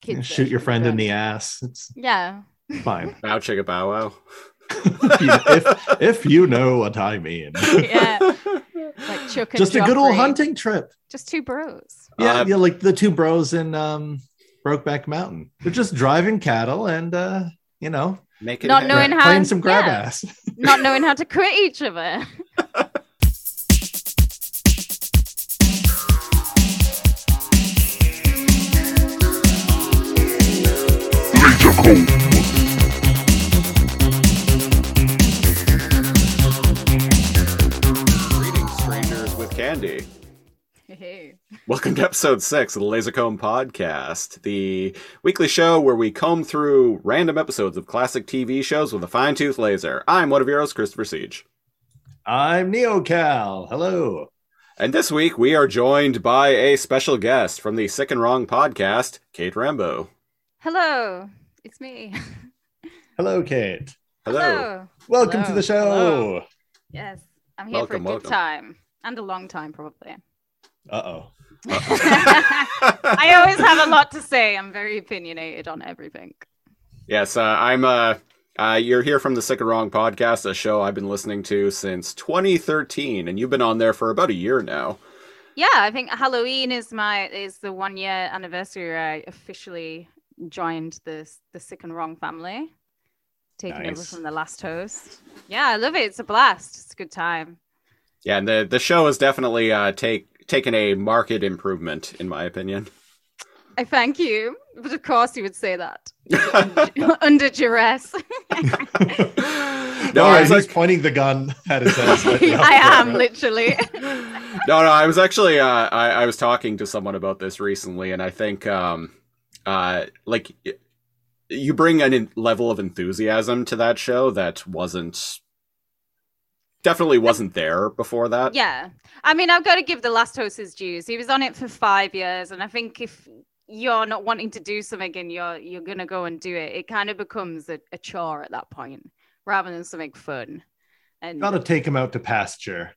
kids Shoot your friend of in the ass. It's Yeah. fine. Bow chicka bow wow. if if you know what I mean. Yeah. Like Chuck and Just a good old Joffrey. hunting trip. Just two bros. Yeah, Uh, yeah, like the two bros in um Brokeback Mountain. They're just driving cattle and uh, you know, making Not happen. knowing how- playing some grab yeah. ass. Not knowing how to quit each other. Hey. Welcome to episode six of the Lazor Comb Podcast, the weekly show where we comb through random episodes of classic TV shows with a fine tooth laser. I'm one of your hosts, Christopher Siege. I'm Neo Kal. Hello. And this week we are joined by a special guest from the Sick and Wrong podcast, Kate Rambo. Hello. It's me. Hello, Kate. Hello. Welcome to the show. Hello. Yes. I'm here Welcome, for a good welcome. time. And a long time, probably. Uh-oh. I always have a lot to say. I'm very opinionated on everything. Yes, uh, I'm. Uh, uh, you're here from the Sick and Wrong podcast, a show I've been listening to since 2013, and you've been on there for about a year now. Yeah, I think Halloween is my is the one year anniversary where I officially joined the the sick and wrong family. Taking over from the last host. Yeah, I love it. It's a blast. It's a good time. Yeah, and the the show has definitely uh, take taken a marked improvement, in my opinion. I thank you. But of course you would say that. Under, under duress. no, No, I was he's like, pointing the gun at his head. I am literally. no, no. I was actually, uh, I, I was talking to someone about this recently, and I think, um, uh, like, you bring a in- level of enthusiasm to that show that wasn't, definitely wasn't there before that. Yeah. I mean, I've got to give the last host his dues. He was on it for five years, and I think if you're not wanting to do something and you're you're gonna go and do it, it kind of becomes a, a chore at that point rather than something fun. And Gotta take him out to pasture.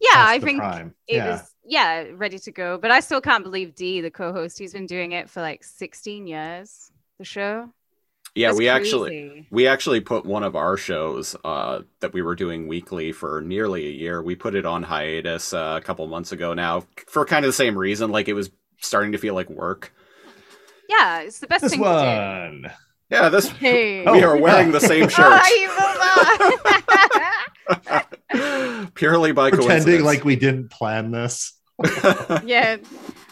yeah, That's I think prime. it yeah. was yeah ready to go. But I still can't believe D, the co-host, he's been doing it for like 16 years. The show. Yeah. That's We actually, we actually put one of our shows uh, that we were doing weekly for nearly a year. We put it on hiatus uh, a couple months ago now for kind of the same reason. Like it was starting to feel like work. Yeah, it's the best This thing one. Yeah, this to do. Hey. Oh, we are wearing the same Oh, shirt purely by Pretending coincidence. like we didn't plan this. yeah.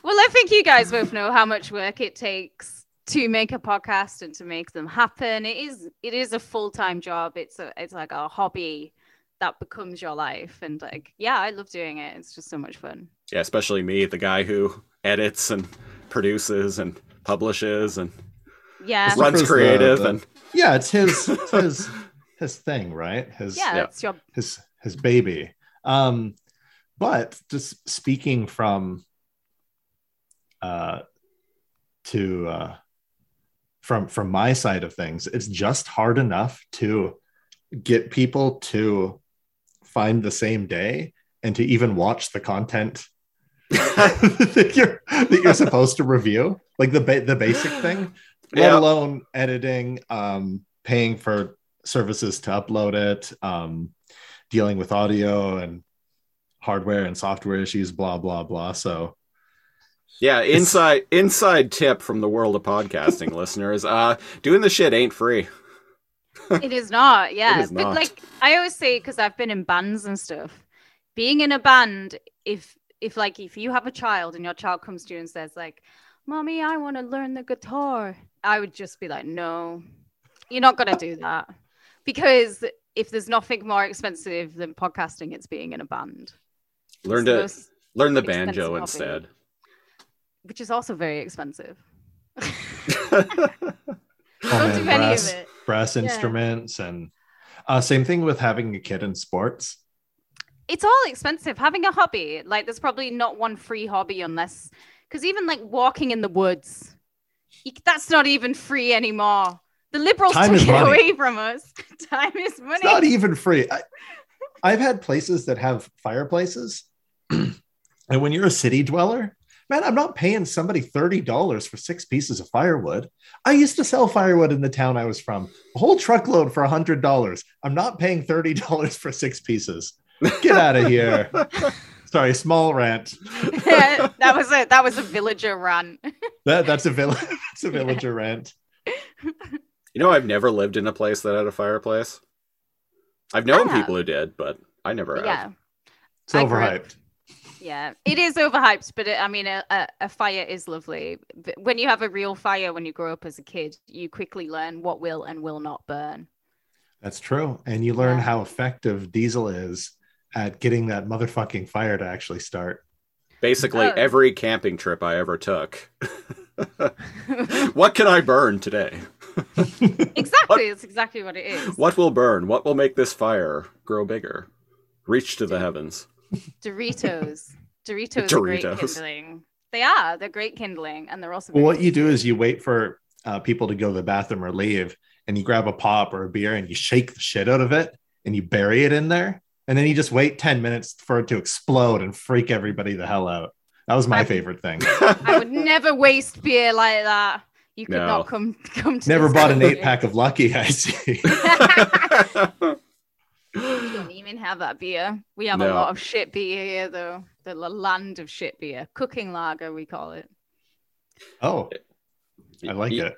Well, I think you guys both know how much work it takes to make a podcast and to make them happen. It is it is a full-time job. It's a it's like a hobby that becomes your life and like yeah, I love doing it. It's just so much fun. yeah, especially me, the guy who edits and produces and publishes and Yeah. It's runs Christopher's the- creative the- and Yeah, it's his it's his his thing, right? His Yeah, Yeah. it's your his his baby. Um, but just speaking from uh to uh from from my side of things, it's just hard enough to get people to find the same day and to even watch the content that you're that you're supposed to review, like the ba- the basic thing, let Yeah. alone editing, um, paying for services to upload it, um, dealing with audio and hardware and software issues, blah blah blah. So yeah, inside inside tip from the world of podcasting listeners. Uh doing the shit ain't free. it is not yeah is but not. like i always say because i've been in bands and stuff being in a band if if like if you have a child and your child comes to you and says like mommy i want to learn the guitar i would just be like no you're not going to do that because if there's nothing more expensive than podcasting it's being in a band Learn the to learn the banjo instead. Which is also very expensive don't do any brass, of it brass Yeah. instruments and uh, same thing with having a kid in sports. it's all expensive having a hobby like there's probably not one free hobby unless because even like walking in the woods you, that's not even free anymore the liberals Time took it money. away from us time is money It's not even free. I, I've had places that have fireplaces, and when you're a city dweller, man, I'm not paying somebody $30 for six pieces of firewood. I used to sell firewood in the town I was from, a whole truckload for $100. I'm not paying $30 for six pieces. Get out of here. Sorry, small rant. that was a that was a villager rant. That, that's a village. That's a villager rant. You know, I've never lived in a place that had a fireplace. I've known people who did, but I never have. Yeah, It's I grew overhyped. Yeah, it is overhyped, but it, I mean, a, a, a fire is lovely. But When you have a real fire, when you grow up as a kid, you quickly learn what will and will not burn. That's true. And you learn Yeah. how effective diesel is at getting that motherfucking fire to actually start. Basically, Oh. every camping trip I ever took. what can I burn today? exactly, it's exactly what it is. What will burn? What will make this fire grow bigger? Reach to the heavens. Doritos. Doritos, are great Doritos. kindling. They are. They're great kindling, and they're also. Well, what you do is you wait for uh, people to go to the bathroom or leave, and you grab a pop or a beer and you shake the shit out of it and you bury it in there. And then you just wait 10 minutes for it to explode and freak everybody the hell out. That was my I- favorite thing. I would never waste beer like that. You could No. not come come to. Never bought an eight pack of Lucky, I see. We don't even have that beer. We have a lot of shit beer here, though. The land of shit beer, cooking lager, we call it. oh, I like Y- it.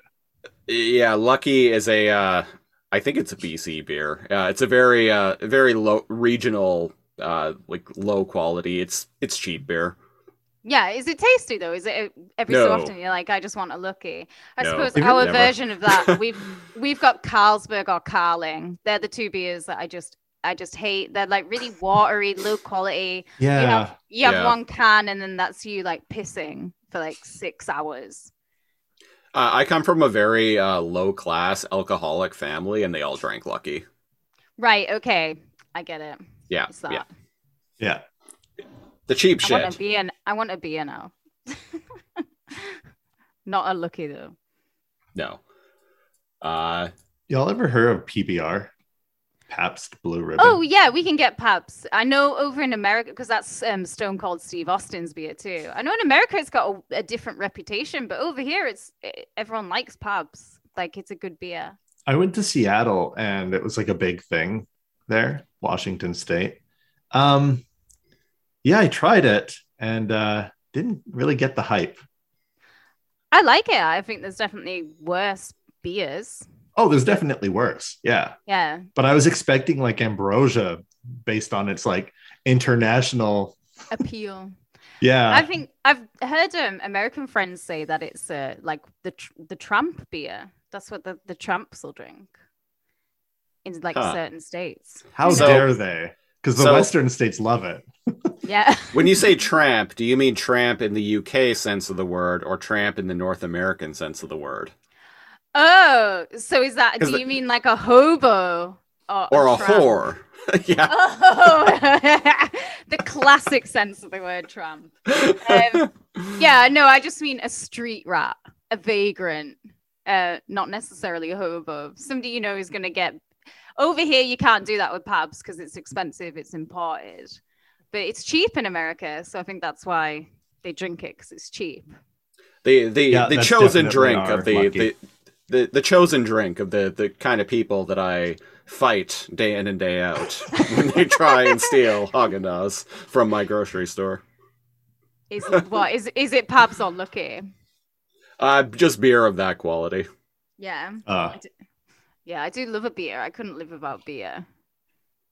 Yeah, Lucky is a. Uh, I think it's a BC beer. Uh, it's a very, uh, very low regional, uh, like low quality. It's it's cheap beer. Yeah, is it tasty though? Is it uh, every so often you're like, I just want a lucky? I No. suppose our never. version of that, we've we've got Carlsberg or Carling. They're the two beers that I just I just hate. They're like really watery, low quality. Yeah. You have you have Yeah. one can and then that's you like pissing for like six hours. Uh, I come from a very uh, low class alcoholic family, and they all drank Lucky. Right, okay. I get it. Yeah, It's that. yeah. Yeah. The cheap I want a shit. beer. I want a beer now. Not a lucky though. No. Uh, Y'all ever heard of PBR? Pabst Blue Ribbon. Oh yeah, we can get Pabst. I know over in America because that's um, Stone Cold Steve Austin's beer too. I know in America it's got a, a different reputation, but over here it's eh, everyone likes Pabst. Like it's a good beer. I went to Seattle and it was like a big thing there, Washington State. Um, yeah, I tried it and uh, didn't really get the hype. I like it. I think there's definitely worse beers. Oh, there's definitely worse. Yeah. Yeah, But I was expecting like ambrosia based on its like international. appeal. Yeah. I think I've heard um, American friends say that it's uh, like the tr- the Trump beer. That's what the, the Trumps will drink in like Huh. certain states. How So- dare they? Because the so- Western states love it. Yeah. when you say tramp, do you mean tramp in the UK sense of the word, or tramp in the North American sense of the word, Oh, so is that? Do the- you mean like a hobo or, or a tramp? whore? yeah. Oh, the classic sense of the word tramp. Um, yeah, no, I just mean a street rat, a vagrant, uh, not necessarily a hobo. Somebody you know is going to get over here. You can't do that with Pabst because it's expensive. It's imported, but it's cheap in America, so I think that's why they drink it because it's cheap. the the Yeah, the chosen drink of the, lucky. the the the chosen drink of the the kind of people that I fight day in and day out when they try and steal Haagen Dazs from my grocery store. Is what is is it Pabst or lucky? Uh, just beer of that quality. Yeah. Uh, Yeah, I do love a beer. I couldn't live without beer.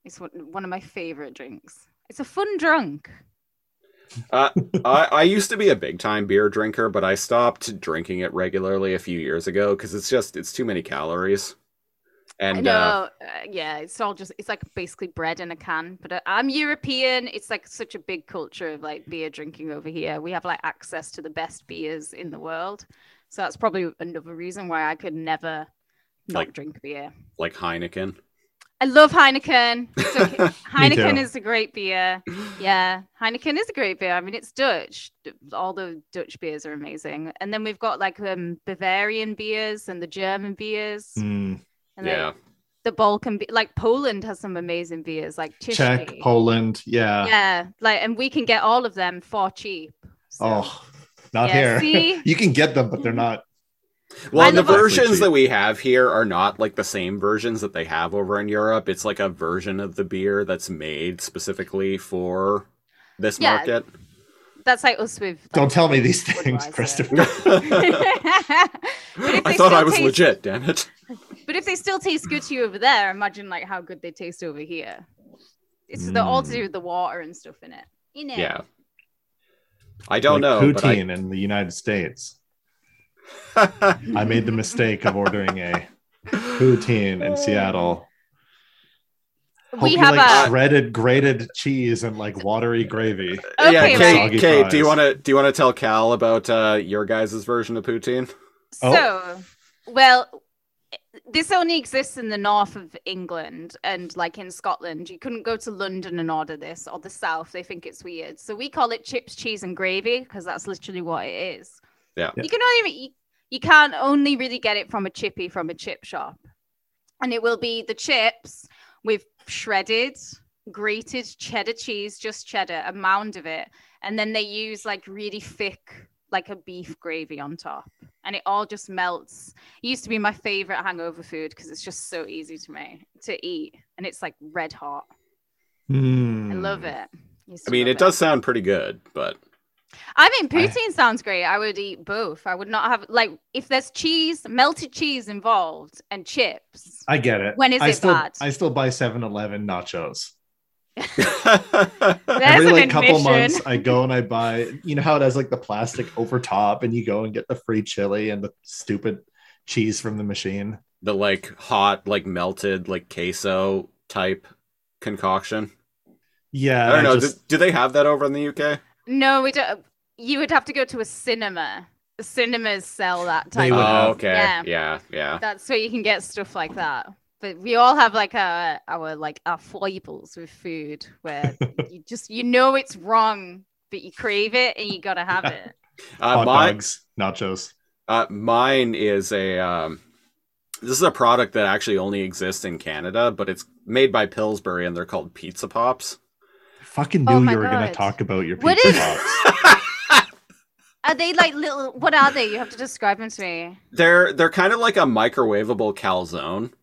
It's one, one of my favorite drinks. It's a fun drunk. Uh, I, I used to be a big time beer drinker, but I stopped drinking it regularly a few years ago because it's just it's too many calories. And know. uh, uh, yeah, it's all just it's like basically bread in a can. But uh, I'm European. It's like such a big culture of like beer drinking over here. We have like access to the best beers in the world. So that's probably another reason why I could never not Like- drink beer. like Heineken. I love Heineken. It's okay. Heineken is a great beer. Yeah, Heineken is a great beer. I mean, it's Dutch. All the Dutch beers are amazing. And then we've got like um, Bavarian beers and the German beers. mm, And Yeah. The, the Balkan, be- like Poland has some amazing beers, like Czech, Poland. Yeah. Yeah, like, and we can get all of them for cheap. So, Oh, Not Yeah, here. see? you can get them, but they're not. Well, the versions that we have here are not like the same versions that they have over in Europe. It's like a version of the beer that's made specifically for this Yeah. market. That's like us with. like, Don't tell me these things, Christopher. I thought I was taste- legit, damn it. But if they still taste good to you over there, imagine like how good they taste over here. It's the all to Mm. do with the water and stuff in it. You know. Yeah. I don't like know, but I, in the United States. I made the mistake of ordering a poutine in Seattle. Hope We you have like a shredded grated cheese and like watery gravy. Okay, yeah. Kate, Kate, do you want to do you want to tell Kal about uh, your guys' version of poutine? Oh. So, well, this only exists in the north of England and like in Scotland. You couldn't go to London and order this or the south. They think it's weird. So we call it chips, cheese, and gravy because that's literally what it is. Yeah. You can only you, you can't only really get it from a chippy from a chip shop, and it will be the chips with shredded, grated cheddar cheese, just cheddar, a mound of it, and then they use like really thick, like a beef gravy on top, and it all just melts. It used to be my favorite hangover food because it's just so easy to make to eat, and it's like red hot. I love hmm. it. I mean, love it does sound pretty good, but I mean, I- poutine sounds great. I would eat both. I would not have like if there's cheese, melted cheese involved, and chips. I get it. When is I it still, bad? I still buy 7-Eleven nachos. Every an like couple months, I go and I buy. You know how it has like the plastic over top, and you go and get the free chili and the stupid cheese from the machine. the like hot, like melted, like queso type concoction. Yeah, I don't know. just- do, do they have that over in the UK? No, we don't. You would have to go to a cinema. The cinemas sell that type. would of have- Oh, okay. Yeah. Yeah, yeah. That's where you can get stuff like that. But we all have like our our like our foibles with food where you just you know it's wrong, but you crave it and you gotta have it. Uh, hot my- dogs, nachos. Uh, mine is a. Um, this is a product that actually only exists in Canada, but it's made by Pillsbury, and they're called Pizza Pops. I fucking knew Oh you were gonna talk about your pizza is- pops. Are they like little? What are they? You have to describe them to me. They're they're kind of like a microwavable calzone.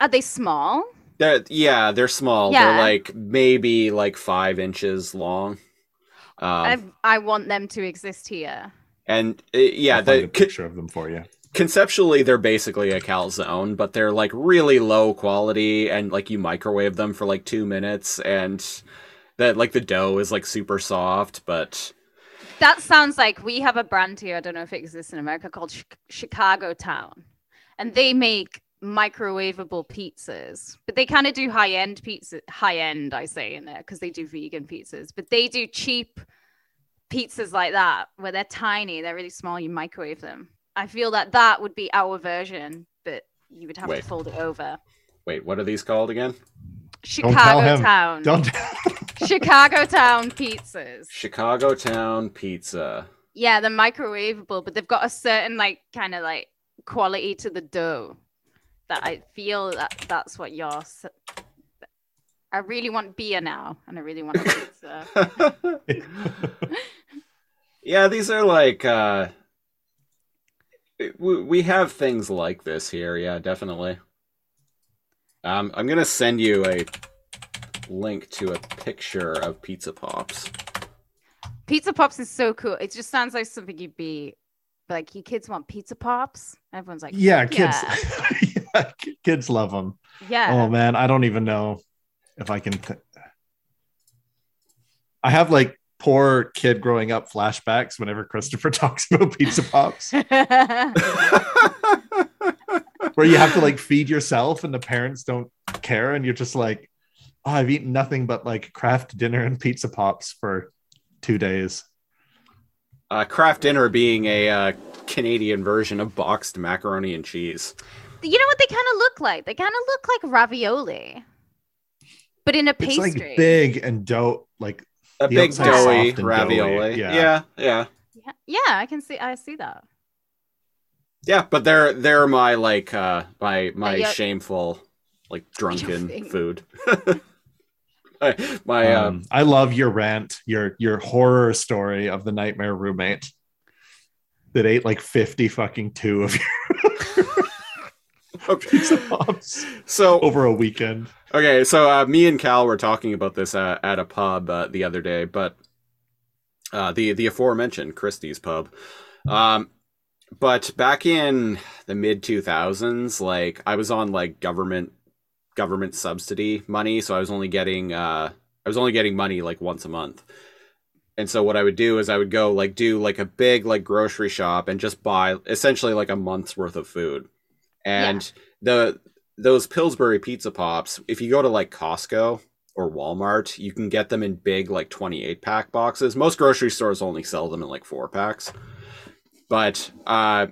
Are they small? They're, yeah, they're small. Yeah. They're like maybe like five inches long. Um, I I want them to exist here. and uh, yeah, I'll find the, a picture of them for you. Conceptually they're basically a calzone, but they're like really low quality and like you microwave them for like two minutes and that like the dough is like super soft, but That sounds like we have a brand here. I don't know if it exists in America called Chi- Chicago Town, and they make microwavable pizzas. But they kind of do high end pizza, high end, I say in there because they do vegan pizzas. But they do cheap pizzas like that where they're tiny, they're really small. You microwave them. I feel that that would be our version, but you would have Wait. to fold it over. wait, what are these called again? tell Chicago him. Town. Don't. Chicago Town pizzas. Chicago Town Pizza. Yeah, they're microwavable, but they've got a certain like kind of like quality to the dough that I feel that that's what you're. s- I really want beer now, and I really want a pizza. yeah, these are like uh we, we have things like this here, yeah, definitely. Um I'm going to send you a link to a picture of Pizza Pops. pizza pops is so cool. It just sounds like something you'd be like. You kids want pizza pops? Everyone's like, yeah, "Fuck kids. yeah, yeah, kids love them. yeah. Oh man, I don't even know if I can. Th- I have like poor kid growing up flashbacks whenever Christopher talks about pizza pops, where you have to like feed yourself and the parents don't care, and you're just like, oh, I've eaten nothing but like Kraft Dinner and pizza pops for two days. uh Kraft Dinner being a uh, Canadian version of boxed macaroni and cheese. you know what they kind of look like? They kind of look like ravioli, but in a It's pastry. like big and dough, like A The big doughy ravioli. doughy, yeah. yeah, yeah. Yeah, yeah, I can see. I see that. Yeah, but they're they're my like uh my my yeah. shameful like drunken food. my, my um, Um, I love your rant, your your horror story of the nightmare roommate that ate like 50 fucking two of your pizza pops so over a weekend. Okay, so uh, me and Kal were talking about this uh, at a pub uh, the other day, but uh, the the aforementioned Christie's pub. Um, but back in the mid two thousands, like I was on like government government subsidy money, so I was only getting uh, I was only getting money like once a month. And so what I would do is I would go like do like a big like grocery shop and just buy essentially like a month's worth of food. And the those Pillsbury pizza pops, if you go to like Costco or Walmart, you can get them in big like 28 pack boxes. Most grocery stores only sell them in like 4 packs. But uh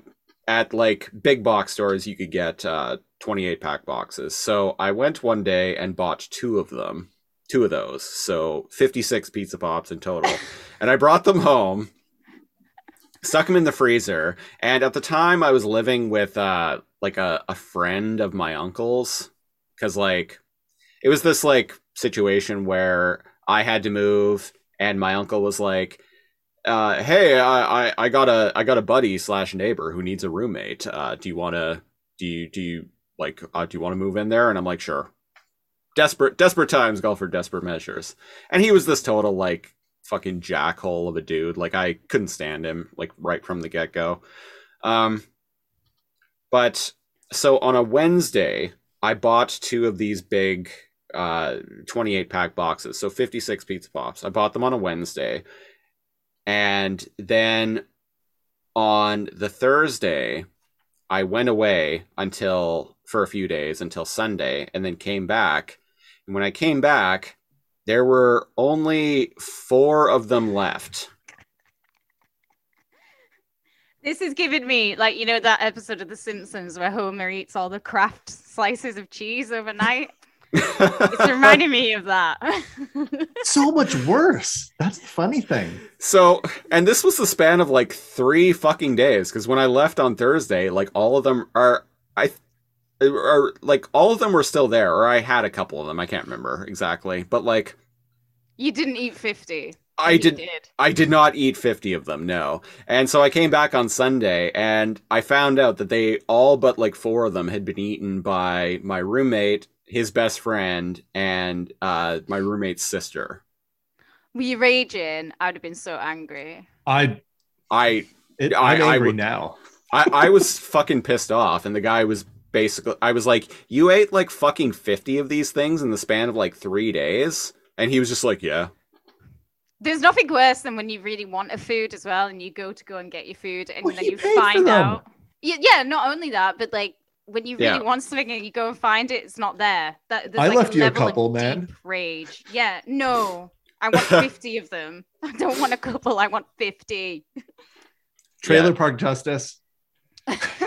at like big box stores you could get uh 28 pack boxes. So I went one day and bought two of them, two of those. So 56 pizza pops in total. and I brought them home, stuck them in the freezer. And at the time I was living with uh like a, a friend of my uncle's because like it was this like situation where I had to move and my uncle was like uh, hey, I, I, I got a I got a buddy slash neighbor who needs a roommate. Uh, do you want to do you do you like uh, do you want to move in there? And I'm like, sure. Desperate desperate times call for desperate measures. And he was this total like fucking jackhole of a dude. Like I couldn't stand him like right from the get go. Um, but so on a Wednesday, I bought two of these big uh 28 pack boxes, so 56 pizza pops. I bought them on a Wednesday and then on the Thursday, I went away until for a few days until Sunday and then came back. And when I came back, there were only four of them left. This is giving me like you know that episode of The Simpsons where Homer eats all the Kraft slices of cheese overnight. it's reminding me of that. So much worse. That's the funny thing. So, and this was the span of like three fucking days because when I left on Thursday, like all of them are, I, are like all of them were still there, or I had a couple of them. I can't remember exactly, but like you didn't eat fifty. I did. did. I did not eat 50 of them, no. And so I came back on Sunday and I found out that they all but like four of them had been eaten by my roommate, his best friend, and uh, my roommate's sister. Were you raging? I'd have been so angry. I, I it, I- I'm I angry would- now. I, I was fucking pissed off, and the guy was basically, I was like, You ate like fucking 50 of these things in the span of like three days? And he was just like, Yeah. There's nothing worse than when you really want a food as well, and you go to go and get your food, and Well, then you find out. Yeah, yeah, not only that, but like when you really Yeah. want something and you go and find it, it's not there. That I like left you a level of couple, man. Rage. Yeah, no, I want fifty of them. I don't want a couple. I want fifty. Trailer Yeah. Park Justice.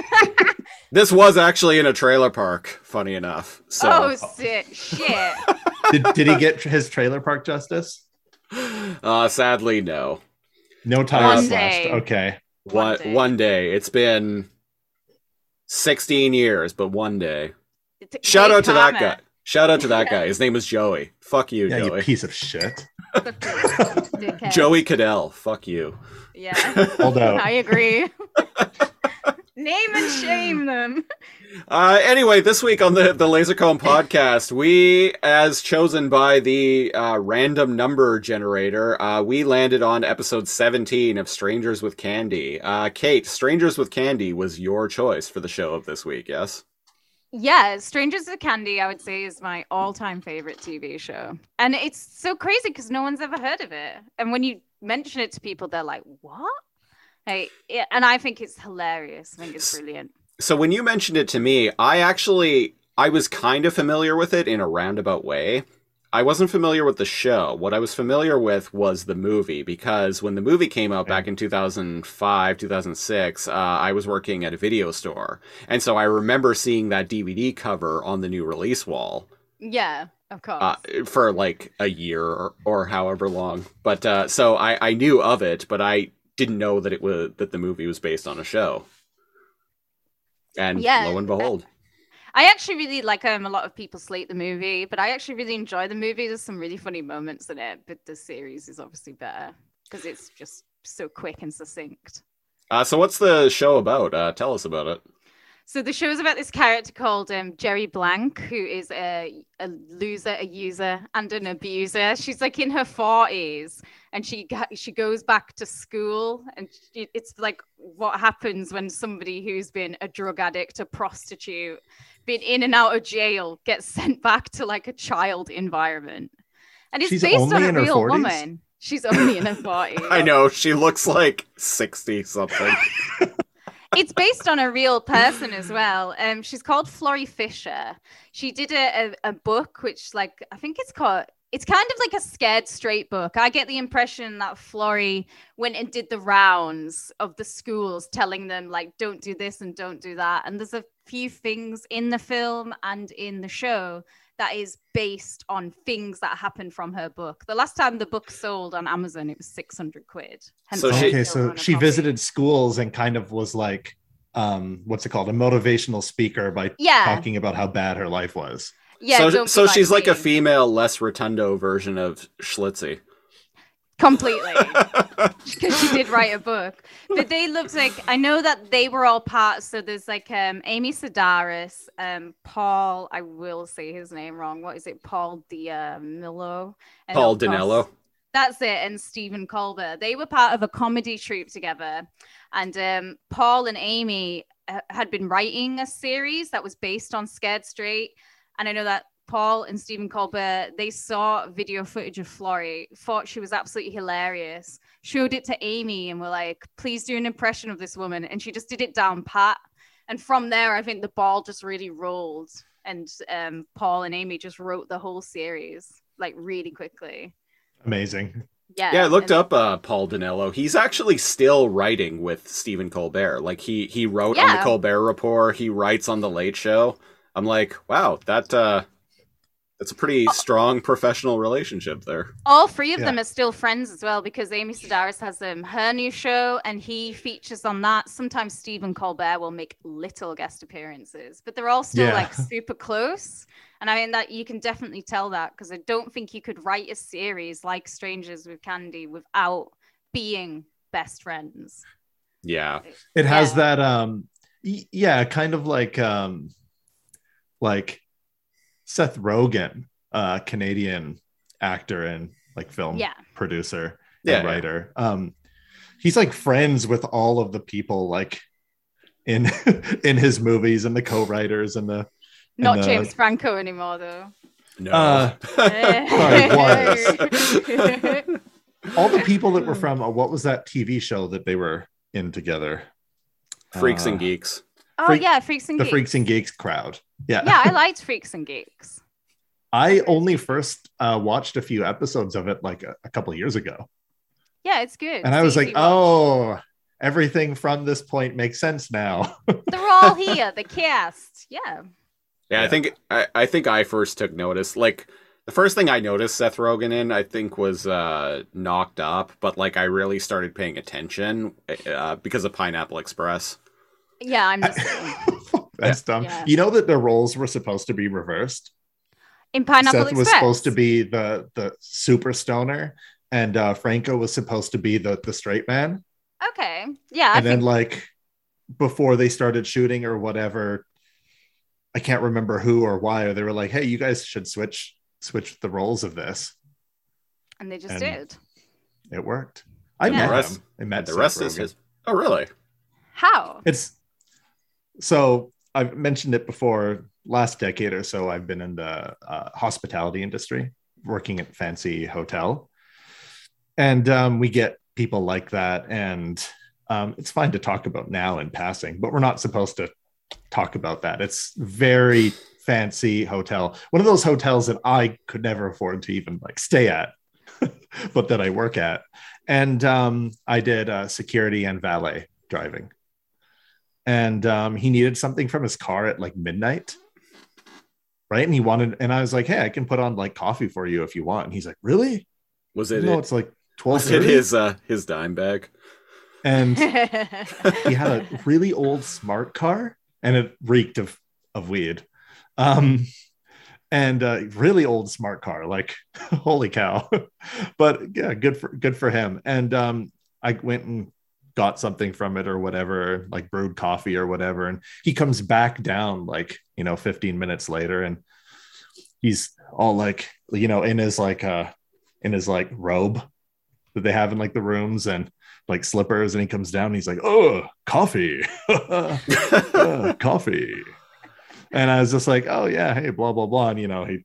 This was actually in a trailer park, funny enough. So, oh shit! Shit. Did, did he get his Trailer Park Justice? uh, sadly, no. No tires One slashed. day. Okay. One One day. one day. It's been 16 years, but one day. Shout hey, out to that guy. Shout out to that guy. His name was Joey. Fuck you, Yeah, you Joey. piece of shit. Joey Cadell. Fuck you. Yeah, Hold out. I agree. Name and shame them. Uh, anyway, this week on the the Lazor Comb podcast, we, as chosen by the uh, random number generator, uh, we landed on episode 17 of Strangers with Candy. Uh, Kate, Strangers with Candy was your choice for the show of this week, yes? Yeah, Strangers with Candy, I would say, is my all-time favorite TV show, and it's so crazy because no one's ever heard of it. And when you mention it to people, they're like, "What?" Hey, yeah, and I think it's hilarious. I think it's brilliant. So when you mentioned it to me, I actually I was kind of familiar with it in a roundabout way. I wasn't familiar with the show. What I was familiar with was the movie because when the movie came out back in 2005, 2006, uh, I was working at a video store. And so I remember seeing that DVD cover on the new release wall Yeah, of course. uh, for like a year or, or however long. But uh, so I, I knew of it, but I didn't know that it was that the movie was based on a show. And Yeah, lo and behold. I actually really like um a lot of people slate the movie, but I actually really enjoy the movie. There's some really funny moments in it, but the series is obviously better because it's just so quick and succinct. Uh, so what's the show about? Uh, tell us about it. So the show is about this character called um, Jerry Blank, who is a, a loser, a user, and an abuser. She's like in her forties, and she she goes back to school, and she, it's like what happens when somebody who's been a drug addict, a prostitute, been in and out of jail, gets sent back to like a child environment, and it's She's based on a real 40s? woman. She's only in her forties. I know she looks like sixty something. it's based on a real person as well. Um, she's called Florrie Fisher. She did a, a, a book which, like, I think it's called. It's kind of like a scared straight book. I get the impression that Florrie went and did the rounds of the schools, telling them like, "Don't do this and don't do that." And there's a few things in the film and in the show that is based on things that happened from her book. The last time the book sold on Amazon, it was 600 quid. Hence So she- okay, so she copy. visited schools and kind of was like, um, what's it called? A motivational speaker by Yeah. talking about how bad her life was. Yeah, so don't be so she's like a female, less rotundo version of Schlitzie. Completely. Because she did write a book. But they looked like i know that they were all part so there's like um amy sedaris um paul i will say his name wrong. What is it? Paul Diamillo and Paul course- that's it and stephen colbert. They were part of a comedy troupe together. And um paul and amy uh, had been writing a series that was based on scared straight. And i know that Paul and Stephen Colbert, they saw video footage of Florrie, thought she was absolutely hilarious, showed it to Amy, and were like, please do an impression of this woman. And she just did it down pat. And from there, I think the ball just really rolled. And um, Paul and Amy just wrote the whole series like really quickly. Amazing. Yeah. Yeah, I looked and- up uh, Paul Dinello. He's actually still writing with Stephen Colbert. Like he he wrote on the Colbert Report. He writes on the Late Show. I'm like, wow, that uh, that's a pretty Oh. strong professional relationship there. All three of Yeah. them are still friends as well because Amy Sedaris has um, her new show and he features on that. Sometimes Stephen Colbert will make little guest appearances, but they're all still Yeah. like super close. And I mean that you can definitely tell that because I don't think you could write a series like Strangers with Candy without being best friends. Yeah, It has Yeah. that um y- yeah, kind of like um like Seth Rogen, uh Canadian actor and like film Yeah. producer Yeah, and yeah. writer. Um he's like friends with all of the people like in in his movies and the co-writers and the Not And, uh, James Franco anymore though. no. Uh, Sorry, all the people that were from uh, what was that TV show that they were in together? Freaks Uh, and geeks. Oh Freak- yeah, Freaks and The Geeks. Freaks and Geeks crowd. Yeah. yeah, I liked Freaks and Geeks. I only first uh, watched a few episodes of it like a, a couple years ago. Yeah, it's good. And I was like, easy watch. oh, everything from this point makes sense now. they're all here. The cast. Yeah. Yeah, Yeah. I think I, I think I first took notice. Like the first thing I noticed Seth Rogen in, I think, was uh, Knocked Up, but like I really started paying attention uh, because of Pineapple Express. Yeah, I'm the same. That's dumb. Yeah. You know that the roles were supposed to be reversed. In Pineapple Seth Express. was supposed to be the the super stoner, and uh, Franco was supposed to be the the straight man. Okay. Yeah, I and then think like before they started shooting or whatever, I can't remember who or why. Or they were like, "Hey, you guys should switch switch the roles of this." and they just and- did. It worked. I Yeah. met The rest- him. I met the Seth rest is his. Oh, really? How? It's so I've mentioned it before. Last decade or so, I've been in the uh, hospitality industry, working at fancy hotel, and um, we get people like that, and um, it's fine to talk about now in passing, but we're not supposed to talk about that. It's very fancy hotel, one of those hotels that I could never afford to even like stay at, but that I work at, and um, I did uh, security and valet driving and um, he needed something from his car at like midnight right and he wanted and i was like hey i can put on like coffee for you if you want and he's like really Was it? no it's like 12 was it his uh, his dime bag? and he had a really old smart car and it reeked of of weed Um, and uh, really old smart car, like holy cow. but yeah, good for good for him. And um, I went and got something from it or whatever, like brewed coffee or whatever. And he comes back down like, you know, 15 minutes later and he's all like, you know, in his like uh in his like robe that they have in like the rooms and like slippers and he comes down and he's like, oh, coffee. uh, coffee. And I was just like, oh yeah, hey, blah, blah, blah. And you know, he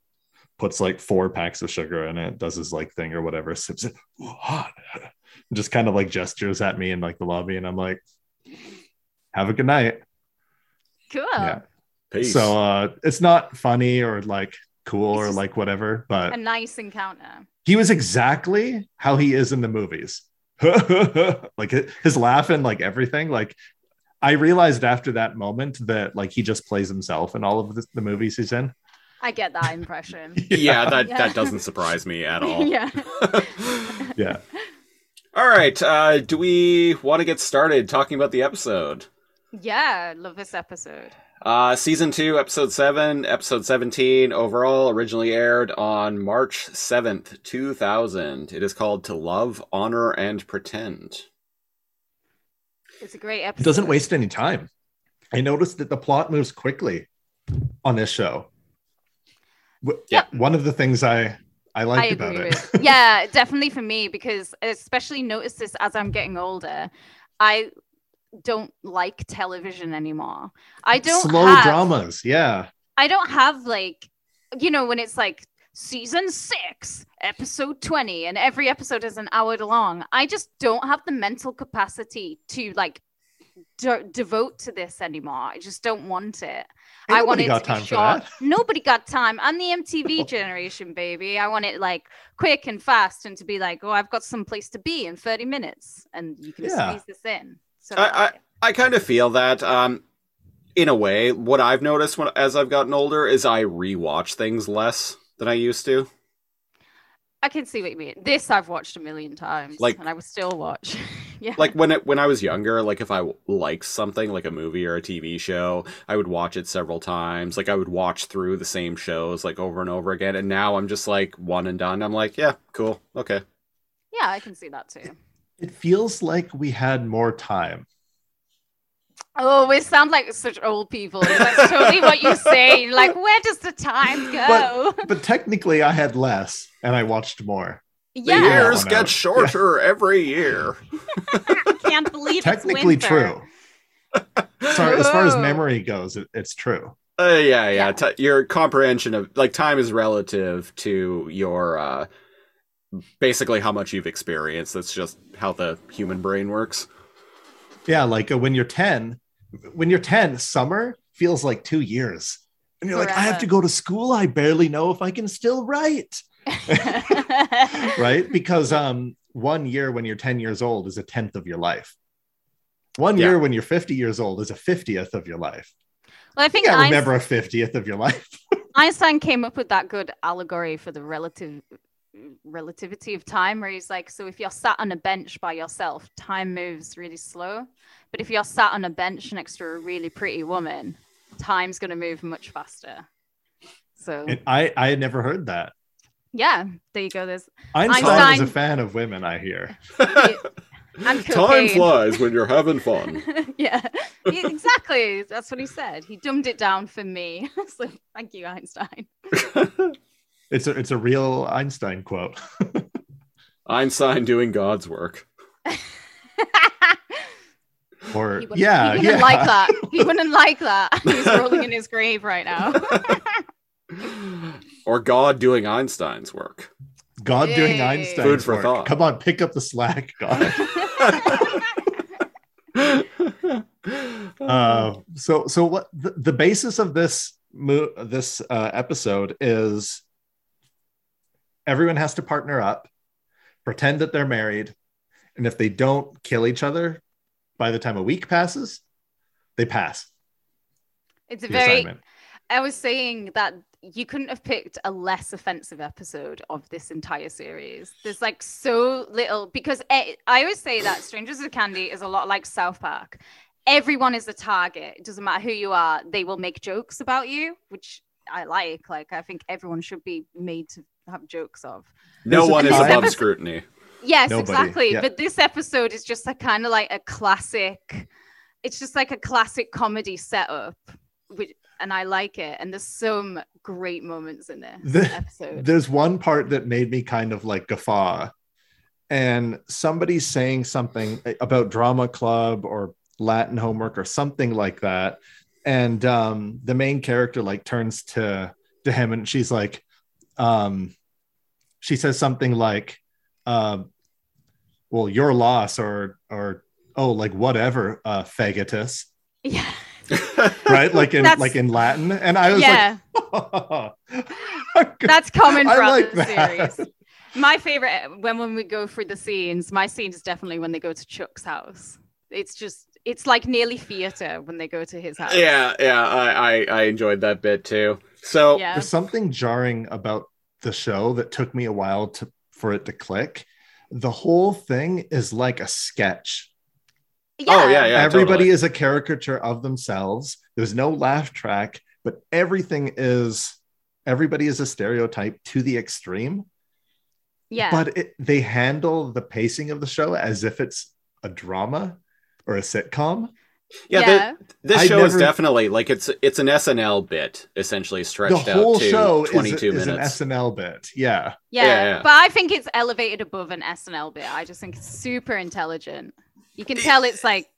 puts like four packs of sugar in it, does his like thing or whatever, sips it, hot. Just kind of like gestures at me in like the lobby, and I'm like, have a good night. Cool. Yeah. Peace. So uh it's not funny or like cool It's or like whatever, but A nice encounter. he was exactly how he is in the movies. like his laugh and like everything. Like I realized after that moment that like he just plays himself in all of the, the movies he's in. I get that impression. yeah, that Yeah. that doesn't surprise me at all. yeah. Yeah. All right. Uh, do we want to get started talking about the episode? Yeah, love this episode. Uh, season two, episode seven, episode 17 overall, originally aired on March 7th, 2000. It is called To Love, Honor, and Pretend. It's a great episode. It episode. doesn't waste any time. I noticed that the plot moves quickly on this show. Yeah. One of the things I I I about agree it. Yeah, definitely for me because I especially notice this as I'm getting older. I don't like television anymore. I don't Slow have, dramas. Yeah. I don't have like you know when it's like season 6 episode 20 and every episode is an hour long. I just don't have the mental capacity to like de- devote to this anymore. I just don't want it. I Ain't want it got to be time for short. Nobody got time. I'm the MTV generation, baby. I want it like quick and fast, and to be like, oh, I've got some place to be in 30 minutes, and you can Yeah. squeeze this in. So I, I, I kind of feel that, um, in a way, what I've noticed when, as I've gotten older is I rewatch things less than I used to. I can see what you mean. This I've watched a million times, Like- and I would still watch. Yeah, Like when it, when I was younger, like if I liked something like a movie or a TV show, I would watch it several times. Like I would watch through the same shows like over and over again. And now I'm just like one and done. I'm like, yeah, cool, okay. yeah, I can see that too. It feels like we had more time. Oh, we sound like such old people. That's totally what you say. Like, where does the time go? But technically I had less and I watched more. The years one get out. shorter every year. I can't believe it's technically winter. true. Sorry, as far as memory goes, it, it's true. Uh, yeah, yeah. Yeah. Ti- your comprehension of like time is relative to your uh, basically how much you've experienced. That's just how the human brain works. Yeah, like uh, when you're 10, when you're 10, summer feels like two years. And you're like, I have to go to school. I barely know if I can still write. right? Because um, one year when you're 10 years old is a tenth of your life. One Yeah. year when you're 50 years old is a 50th of your life. Well, I think Einstein, remember a 50th of your life. Einstein came up with that good allegory for the relative relativity of time, where he's like, so if you're sat on a bench by yourself, time moves really slow, but if you're sat on a bench next to a really pretty woman, time's going to move much faster. So And I, I had never heard that. Yeah, there you go. There's Einstein, Einstein- was a fan of women, I hear. and Time flies when you're having fun. yeah, He- exactly. That's what he said. He dumbed it down for me. so thank you, Einstein. It's a, it's a real Einstein quote. Einstein doing God's work. Or He yeah, he wouldn't yeah. like that. He wouldn't like that. He's rolling in his grave right now. Or God doing Einstein's work. God doing Yay. Einstein's Food for work. thought. Come on, pick up the slack, God. uh, so so what the, the basis of this mo- this uh, episode is everyone has to partner up pretend that they're married and if they don't kill each other by the time a week passes they pass it's a very. assignment I was saying that you couldn't have picked a less offensive episode of this entire series. There's like so little because eh, I always say that Strangers with Candy is a lot like South Park. Everyone is a target. It doesn't matter who you are. They will make jokes about you, which I like. Like I think everyone should be made to have jokes of. No There's one is time- above scrutiny. Yes, Nobody, exactly. yeah. But this episode is just a kind of like a classic. It's just like a classic comedy setup, which, and I like it. And there's some great moments in this The- episode. There's one part that made me kind of like guffaw, and somebody's saying something about drama club or Latin homework or something like that, and um, the main character like turns to to him and she's like, um, she says something like, um, "Well, your loss," or or oh, like whatever, uh, faggotus, yeah, right? Like in That's- like in Latin, and I was yeah. like, That's common I throughout like the that. series. My favorite when when we go through the scenes, my scene is definitely when they go to Chuck's house. It's just it's like nearly theater when they go to his house. yeah, yeah, I, I I enjoyed that bit too. So Yeah. There's something jarring about the show that took me a while to for it to click. The whole thing is like a sketch. Oh, yeah, yeah. Everybody totally. is a caricature of themselves. There's no laugh track, but everything is everybody is a stereotype to the extreme. Yeah. But it, they handle the pacing of the show as if it's a drama or a sitcom. yeah, yeah. The, this I show is definitely like it's it's an SNL bit essentially The stretched whole out to show is, 22 is an minutes. SNL bit. Yeah. yeah. yeah, yeah. But I think it's elevated above an SNL bit. I just think it's super intelligent. You can tell it's like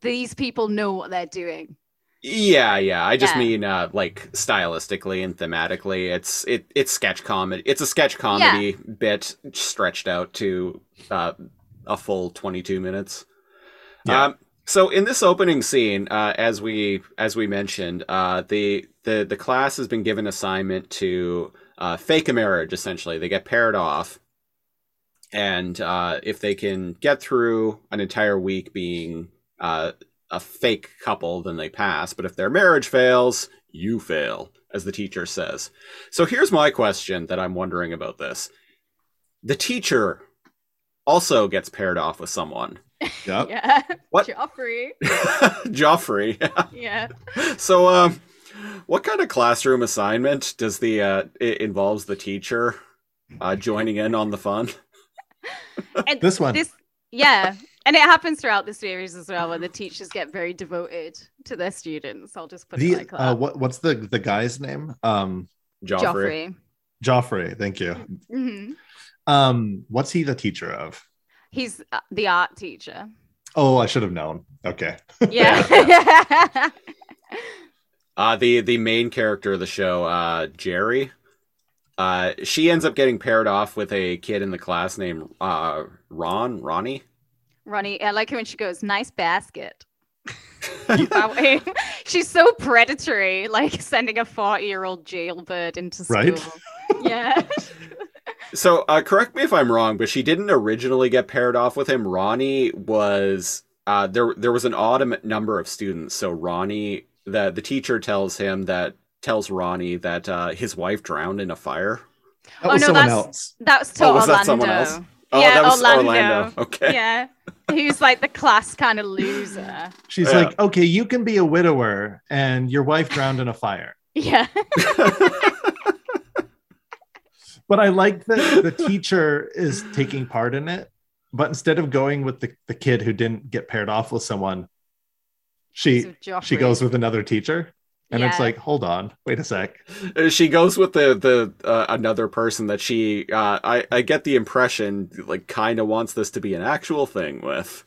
these people know what they're doing. Yeah, yeah. I just Yeah. mean uh like stylistically and thematically. It's it it's sketch comedy. It's a sketch comedy bit stretched out to uh a full 22 minutes. Yeah. Um so in this opening scene, uh as we as we mentioned, uh the the the class has been given assignment to uh fake a marriage essentially. They get paired off and uh if they can get through an entire week being uh a fake couple, then they pass. But if their marriage fails, you fail, as the teacher says. So here's my question that I'm wondering about this. The teacher also gets paired off with someone. Yep. Yeah. What? Joffrey. Joffrey. Yeah. so um what kind of classroom assignment does the uh it involves the teacher uh joining in on the fun? And This one. This yeah. And it happens throughout the series as well, where the teachers get very devoted to their students. I'll just put it The like that. uh, what what's the the guy's name? Um, Joffrey. Joffrey. Joffrey. Thank you. Mhm. Um, what's he the teacher of? He's uh, the art teacher. Oh, I should have known. Okay. Yeah. Uh, the the main character of the show, uh, Jerri, uh, she ends up getting paired off with a kid in the class named uh, Ron, Ronnie. Ronnie, I like it when she goes, nice basket. She's so predatory, like sending a 40 year old jailbird into school. Right? Yeah. So, uh, correct me if I'm wrong, but she didn't originally get paired off with him. Ronnie was uh, there. There was an odd number of students, so Ronnie, the the teacher tells him that tells Ronnie that uh, his wife drowned in a fire. That Oh, was no, someone that's- else. That's to Oh, was Orlando. that someone else? Oh, yeah, that was Orlando. Orlando. Okay. Yeah. He's like the class kind of loser. She's Yeah. like, okay, you can be a widower, and your wife drowned in a fire. Yeah. But I like that the teacher is taking part in it. But instead of going with the, the kid who didn't get paired off with someone, she So she goes with another teacher. And it's like, hold on, wait a sec. Uh, she goes with the the uh, another person that she uh, I I get the impression like kind of wants this to be an actual thing with.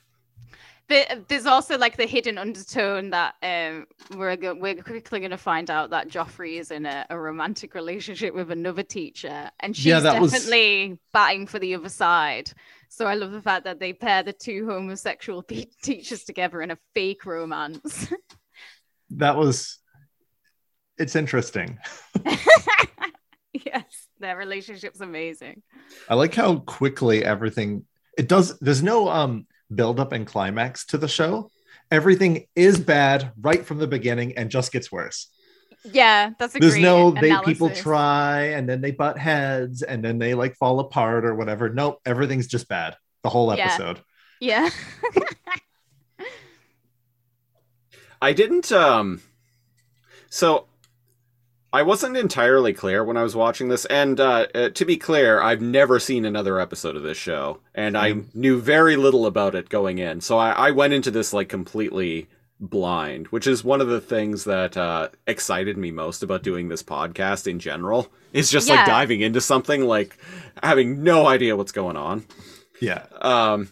But there's also like the hidden undertone that um, we're go- we're quickly going to find out that Joffrey is in a, a romantic relationship with another teacher, and she's Yeah, that was- definitely batting for the other side. So I love the fact that they pair the two homosexual pe- teachers together in a fake romance. That was it's interesting. yes, their relationship's amazing. I like how quickly everything it does. There's no um build up and climax to the show. Everything is bad right from the beginning and just gets worse. Yeah, that's a There's great no they analysis. people try and then they butt heads and then they like fall apart or whatever. Nope, everything's just bad. The whole Yeah. episode. Yeah. I didn't um so I wasn't entirely clear when I was watching this, and uh, uh, to be clear, I've never seen another episode of this show, and I knew very little about it going in. So I, I went into this like completely blind, which is one of the things that uh, excited me most about doing this podcast in general. Is just like diving into something like having no idea what's going on. Yeah. Um,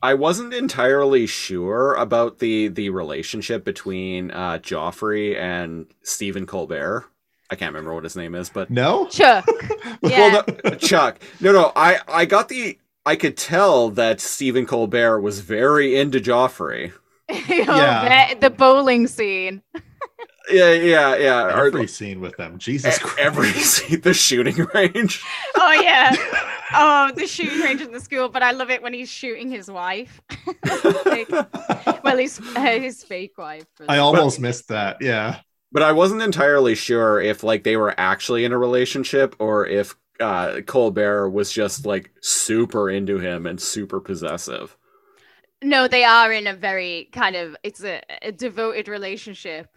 I wasn't entirely sure about the the relationship between uh, Joffrey and Stephen Colbert. I can't remember what his name is, but No? Chuck. Yeah. no, Chuck. No, no. I I got the. I could tell that Stephen Colbert was very into Joffrey. Yeah. the, the bowling scene. Yeah, yeah, yeah. Or- Every scene with them. Jesus e- Christ. every scene, the shooting range. Oh yeah. Oh, the shooting range in the school, but I love it when he's shooting his wife. Like, well, his uh, his fake wife. I almost missed that. Yeah. But I wasn't entirely sure if like they were actually in a relationship or if uh, Colbert was just like super into him and super possessive. No, they are in a very kind of it's a, a devoted relationship.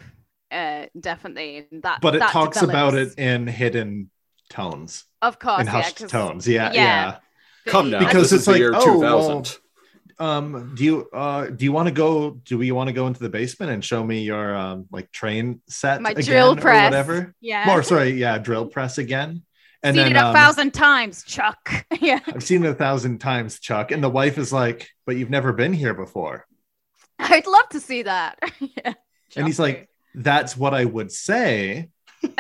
Uh, definitely. And That, But it that talks about it in hidden tones, Of course, in yeah, tones. Yeah. yeah. Yeah. Come now, Because this it's is the like, year oh, 2000. Um, do you uh do you want to go do we want to go into the basement and show me your um like train set My again drill or press. whatever? Yeah. More sorry, yeah, drill press again. And Seen then it a um, thousand times, Chuck. yeah. I've seen it a thousand times, Chuck. And the wife is like, but you've never been here before. I'd love to see that. yeah. And he's like, that's what I would say. yeah,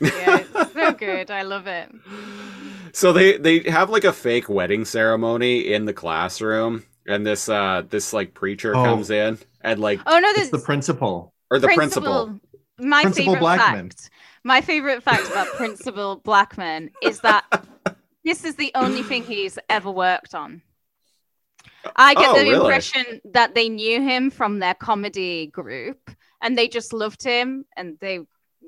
it's so good. I love it. So they they have like a fake wedding ceremony in the classroom, and this uh this like preacher Oh. comes in and like Oh no, It's there's the principal. or the principal. My Principal favorite Blackman. fact. My favorite fact about Principal Blackman is that this is the only thing he's ever worked on. I get Oh, the really? impression that they knew him from their comedy group and they just loved him and they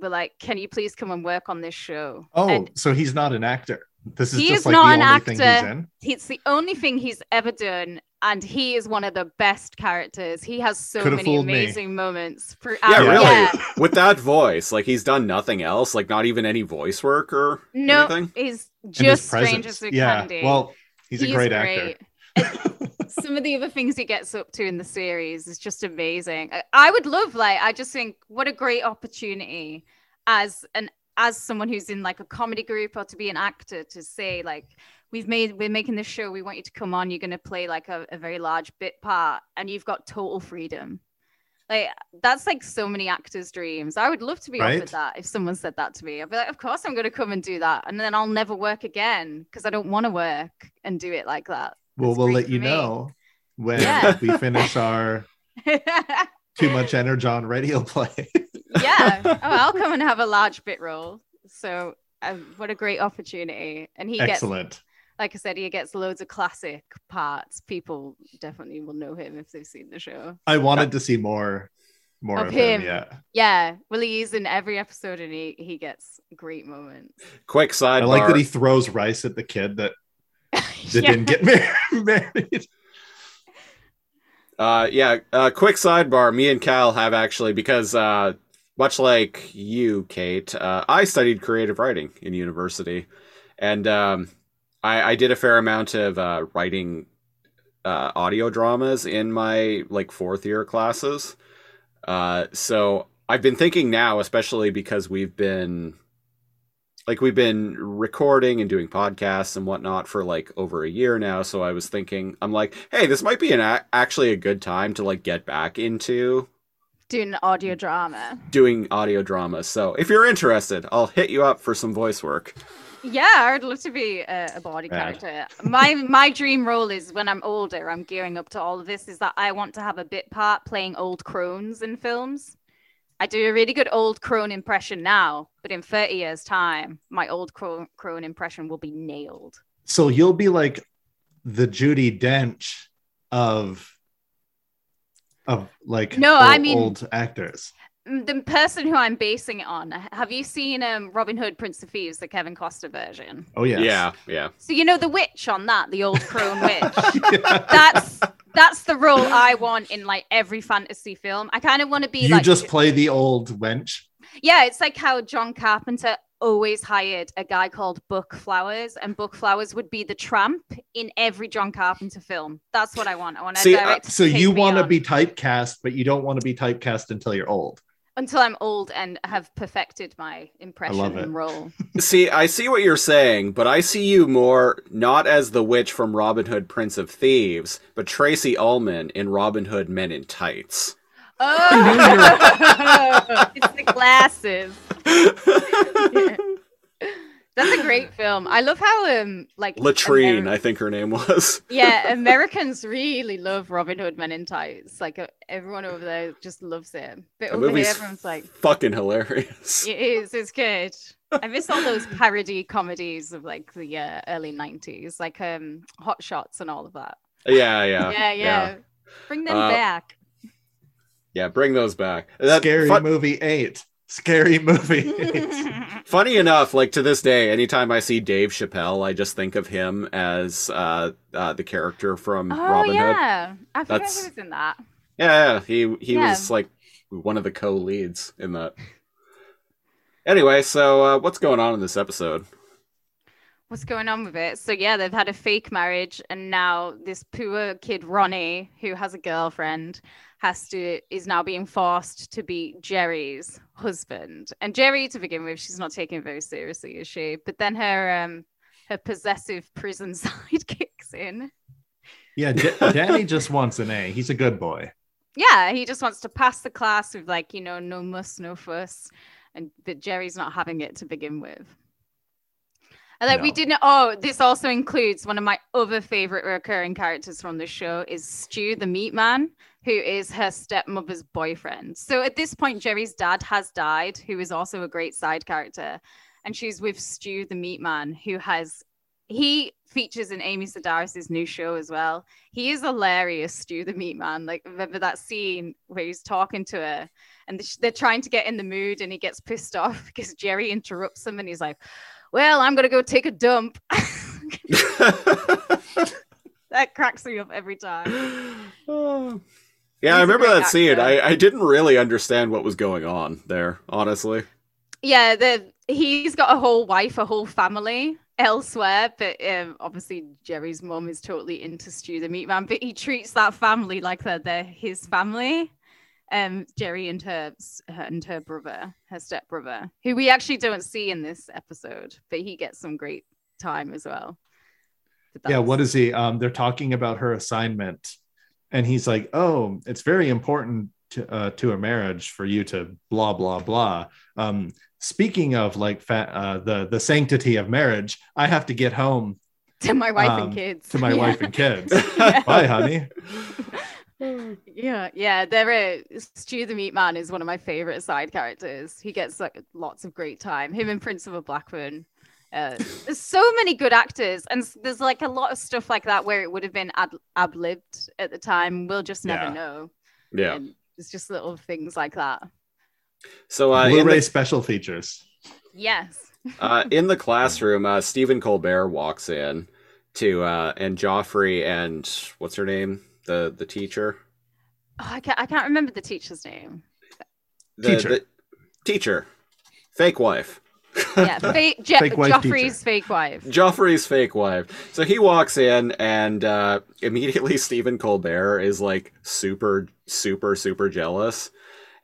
were like, Can you please come and work on this show? Oh, And so he's not an actor. This is He just is like not the an only thing he's actor. in. it's the only thing he's ever done. And he is one of the best characters. He has so Could've many fooled me. amazing moments throughout. Yeah, really. Yeah. With that voice, like he's done nothing else, like not even any voice work or No, anything. he's And his just presence. strangers with Yeah. candy. Well, he's a He is great actor. Some of the other things he gets up to in the series is just amazing. I, I would love, like, I just think what a great opportunity as an as someone who's in like a comedy group or to be an actor to say like we've made we're making this show we want you to come on you're going to play like a, a very large bit part and you've got total freedom like that's like so many actors dreams i would love to be Right? offered that if someone said that to me i'd be like of course i'm going to come and do that and then i'll never work again because i don't want to work and do it like that Well, It's we'll let you me. know when Yeah. we finish our too much energy on radio play. yeah oh i'll come and have a large bit role so um, what a great opportunity and he gets Excellent. like i said he gets loads of classic parts people definitely will know him if they've seen the show I wanted to see more more Of of, him. him. Yeah. yeah well he's in every episode and he, he gets great moments Quick sidebar. I like that he throws rice at the kid that, that Yeah. didn't get mar- married. Uh, yeah. Uh, quick sidebar. Me and Kal have actually because uh, much like you, Kate, uh, I studied creative writing in university, and um, I, I did a fair amount of uh, writing uh, audio dramas in my like fourth year classes. Uh, so I've been thinking now, especially because we've been like we've been recording and doing podcasts and whatnot for like over a year now so i was thinking i'm like hey this might be an a- actually a good time to like get back into doing audio drama doing audio drama so if you're interested i'll hit you up for some voice work Yeah, I'd love to be a, a body Rad. character. My my dream role is when I'm older, I'm gearing up to all of this, is that I want to have a bit part playing old crones in films. I do a really good old crone impression now, but in 30 years' time, my old crone, crone impression will be nailed. So you'll be like the Judi Dench of of like No, old, I mean- old actors. The person who I'm basing it on. Have you seen um, Robin Hood, Prince of Thieves, the Kevin Costner version? Oh yes. Yeah, yeah. So you know the witch on that, the old crone witch. That's that's the role I want in like every fantasy film. I kind of want to be You like just play the old wench. yeah, it's like how John Carpenter always hired a guy called Buck Flowers, and Buck Flowers would be the tramp in every John Carpenter film. That's what I want. I want to See, uh. So you want to be typecast, but you don't want to be typecast until you're old. Until I'm old and have perfected my impression love it. and role. See, I see what you're saying, but I see you more not as the witch from Robin Hood, Prince of Thieves, but Tracey Ullman in Robin Hood, Men in Tights. Oh, it's the glasses. That's a great film. I love how um like Latrine, Ameri- I think her name was. yeah, Americans really love Robin Hood Men in Tights. Like uh, everyone over there just loves it. But The over here, everyone's like, fucking hilarious. it is. It's good. I miss all those parody comedies of like the uh, early '90s, like um Hot Shots and all of that. Yeah, yeah, yeah, yeah. Bring them Uh, back. Yeah, bring those back. That, Scary fun- movie eight. Scary movie. Funny enough, like to this day, anytime I see Dave Chappelle, I just think of him as uh, uh, the character from oh Robin Hood. yeah, I forgot That's- he was in that. Yeah, yeah, he he Yeah. was like one of the co-leads in that. Anyway, so uh, what's going on in this episode? what's going on with it? So yeah, they've had a fake marriage, and now this poor kid Ronnie, who has a girlfriend, has to is now being forced to be Jerri's husband. And Jerri, to begin with, she's not taking it very seriously, is she? But then her um her possessive prison side kicks in. yeah, D- Danny just wants an A. He's a good boy. Yeah, he just wants to pass the class with like you know no muss, no fuss, and but Jerri's not having it to begin with. And like we didn't. Oh, this also includes one of my other favorite recurring characters from the show is Stu the Meat Man, who is her stepmother's boyfriend. So at this point, Jerri's dad has died, who is also a great side character, and she's with Stu the Meat Man, who has he features in Amy Sedaris' new show as well. He is hilarious, Stu the Meat Man. Like remember that scene where he's talking to her, and they're trying to get in the mood, and he gets pissed off because Jerri interrupts him, and he's like, "Well, I'm gonna go take a dump." that cracks me up every time. Oh. Yeah, I remember great that scene. I, I didn't really understand what was going on there, honestly. Yeah, the he's got a whole wife, a whole family elsewhere, but um, obviously Jerri's mom is totally into Stu the Meat Man, but he treats that family like they're, they're his family. Um, Jerri and her, her and her brother, her stepbrother, who we actually don't see in this episode, but he gets some great time as well. Yeah, what is he? Um, they're talking about her assignment, and he's like, "Oh, it's very important to uh, to a marriage for you to blah blah blah." Um, speaking of like fa- uh, the the sanctity of marriage, I have to get home to my wife um, and kids. to my Yeah. wife and kids. Yeah. Bye, honey. Yeah, yeah. There Stu the Meat Man is one of my favorite side characters. He gets like lots of great time. Him and Principal Blackman. Uh, there's so many good actors, and there's like a lot of stuff like that where it would have been ad ab libbed at the time. We'll just never Yeah. know. Yeah. And it's just little things like that. So uh, in Blu-ray the, special features. Yes. uh, in the classroom, uh, Stephen Colbert walks in to uh, and Joffrey and what's her name, the the teacher, Oh, I can't. I can't remember the teacher's name. the, Teacher. the teacher, fake wife. Yeah, fake, Je- Fake wife Joffrey's fake wife. Joffrey's fake wife. So he walks in, and uh, immediately Stephen Colbert is like super, super, super jealous,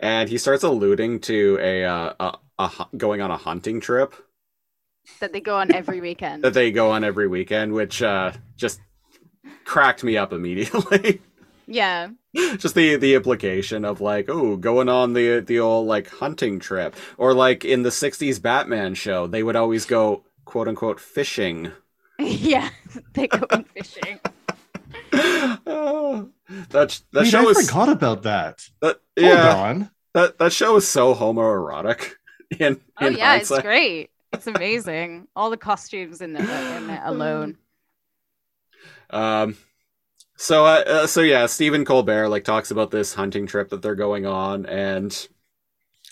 and he starts alluding to a, uh, a, a hu- going on a hunting trip That they go on every weekend. that they go on every weekend, which uh, just cracked me up immediately. yeah. just the the implication of like, oh, going on the the old like hunting trip, or like in the '60s Batman show, they would always go quote unquote fishing. yeah. They go on fishing. oh, that that Wait, show I is forgot about that. that, Hold yeah on. that that show is so homoerotic. In, Oh in yeah, it's great. It's amazing. All the costumes in, the, in it alone. Um, so uh, uh, so yeah, Stephen Colbert like talks about this hunting trip that they're going on, and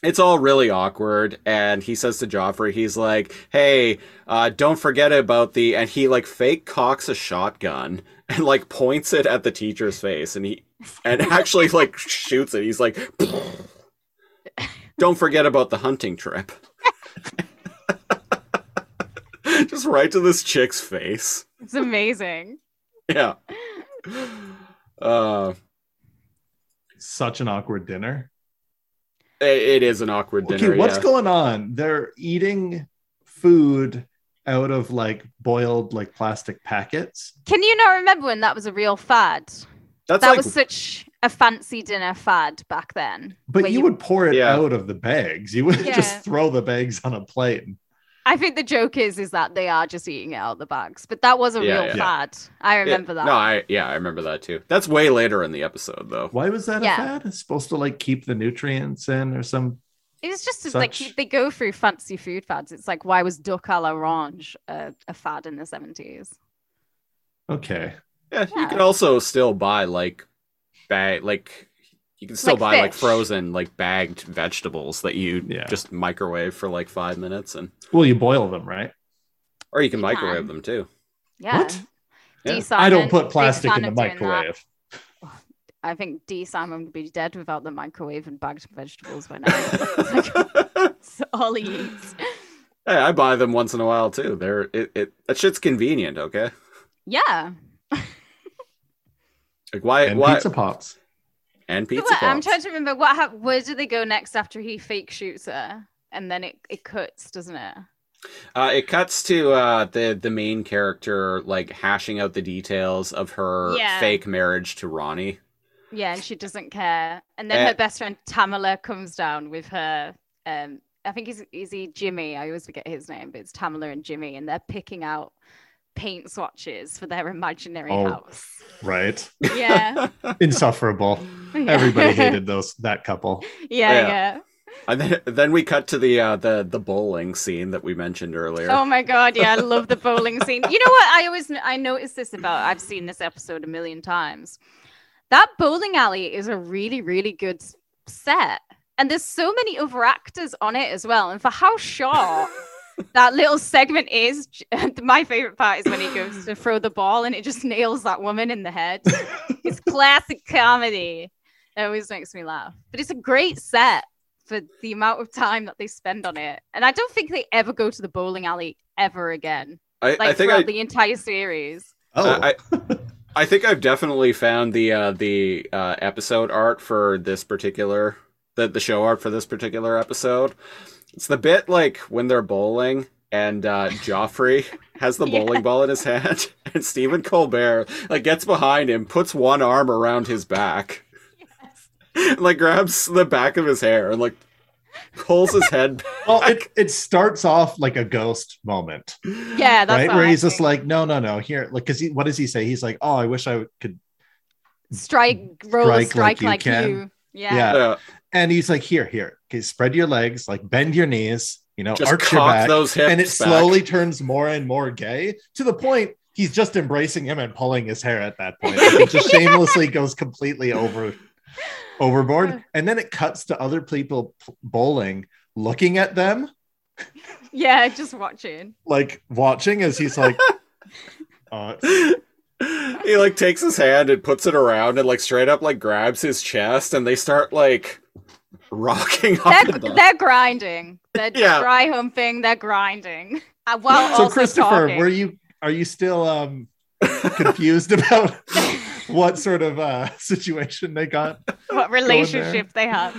it's all really awkward and he says to joffrey he's like hey uh, don't forget about the and he like fake cocks a shotgun and like points it at the teacher's face and he and actually like shoots it. He's like don't forget about the hunting trip. Just right to this chick's face. It's amazing. yeah uh Such an awkward dinner. it, it is an awkward dinner okay, what's yeah. going on? They're eating food out of like boiled like plastic packets. Can you not remember when that was a real fad? that's that like was such a fancy dinner fad back then. But where you, would pour it Yeah. out of the bags. You wouldn't Yeah. just throw the bags on a plate. I think the joke is is that they are just eating it out of the bags, but that was a Yeah, real yeah. fad. I Yeah, remember that. no i yeah i remember that too that's way later in the episode though Why was that Yeah. a fad? It's supposed to like keep the nutrients in or some It's just as like they go through fancy food fads. It's like why was duck à l'orange a, a fad in the seventies? okay. Yeah, you Yeah. can also still buy like bag like you can still Like buy like frozen like bagged vegetables that you Yeah. just microwave for like five minutes and Well, you boil them, right? or you can You microwave them too. Yeah. What? Yeah. D. I don't put plastic in the of doing that. microwave. I think D. Simon would be dead without the microwave and bagged vegetables by now. It's like, it's all he eats. Hey, I buy them once in a while too. They're it, it that shit's convenient, okay? Yeah. Like why And why pizza pops. And pizza what- I'm trying to remember what hap- where do they go next after he fake shoots her? And then it, it cuts, doesn't it? Uh, it cuts to uh, the the main character like hashing out the details of her Yeah. fake marriage to Ronnie. Yeah, and she doesn't care. And then Eh. her best friend Tamala comes down with her. Um, I think he's is he Jimmy? I always forget his name, but it's Tamala and Jimmy, and they're picking out paint swatches for their imaginary Oh. house. Right. Yeah, Insufferable. Yeah. Everybody hated those that couple. Yeah, Yeah. yeah. And then, then we cut to the uh, the the bowling scene that we mentioned earlier. Oh my god, yeah, I love the bowling scene. You know what? I always I noticed this about. I've seen this episode a million times. That bowling alley is a really, really good set, and there's so many other actors on it as well. And for how short that little segment is, my favorite part is when he goes to throw the ball and it just nails that woman in the head. it's classic comedy. It always makes me laugh. But it's a great set for the amount of time that they spend on it. And I don't think they ever go to the bowling alley ever again. I, Like I think throughout I, the entire series. Oh, I, I I think I've definitely found the uh, the uh, episode art for this particular the the show art for this particular episode. It's the bit like when they're bowling and uh, Joffrey has the bowling Yeah. ball in his hand, and Stephen Colbert like gets behind him, puts one arm around his back, like grabs the back of his hair and like pulls his head. well, it, it starts off like a ghost moment, Yeah, that's right? what Where I he's just like, no, no, no, here, like, because he, what does he say? He's like, oh, I wish I could, strike, roll a strike strike like like, you can. you. Yeah. Yeah. Uh, and he's like, here, here, okay, spread your legs, like, bend your knees, you know, just arch your back, those hips and it back. slowly turns more and more gay to the point he's just embracing him and pulling his hair at that point. Like, it just shamelessly goes completely over overboard, and then it cuts to other people bowling, looking at them, Yeah, just watching. like watching as he's like, uh, he like takes his hand and puts it around and like straight up like grabs his chest and they start like rocking up They're, they're grinding. They're Yeah. dry humping. They're grinding. Uh, while so also Christopher, talking. were you are you still um confused about what sort of uh situation they got? what relationship they have?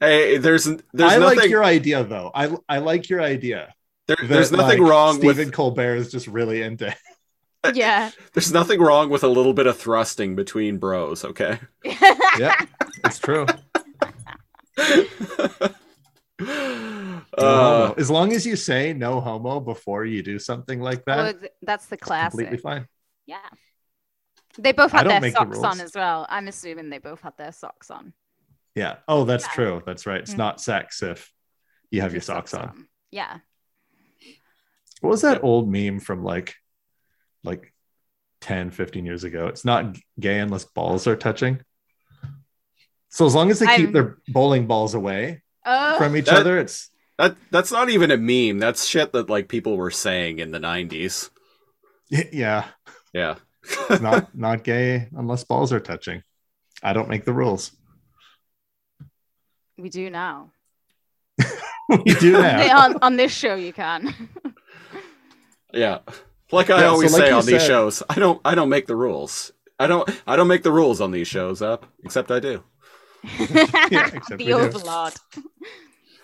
Hey, there's there's I nothing like your idea though. I I like your idea. there, that, there's nothing like, wrong Stephen with Colbert is just really into. Yeah. there's nothing wrong with a little bit of thrusting between bros, okay? Yeah, it's true. No Uh, as long as you say no homo before you do something like that, Well, that's the classic. completely fine. Yeah. They both had their make the socks on as well. I'm assuming they both had their socks on. Yeah. Oh, that's Yeah. true. That's right. It's Mhm. not sex if you have your Just socks on. Yeah. What was that old meme from like like 10, 15 years ago? It's not gay unless balls are touching. So as long as they keep I'm- their bowling balls away, Oh, from each That- other. It's That that's not even a meme. That's shit that like people were saying in the '90s. yeah, Yeah. it's not not gay unless balls are touching. I don't make the rules. we do now. we do now. on, on this show, you can. Yeah. Like I Yeah, so always like say you on these shows, I don't I don't make the rules. I don't I don't make the rules on these shows up, except I do. we the overlord.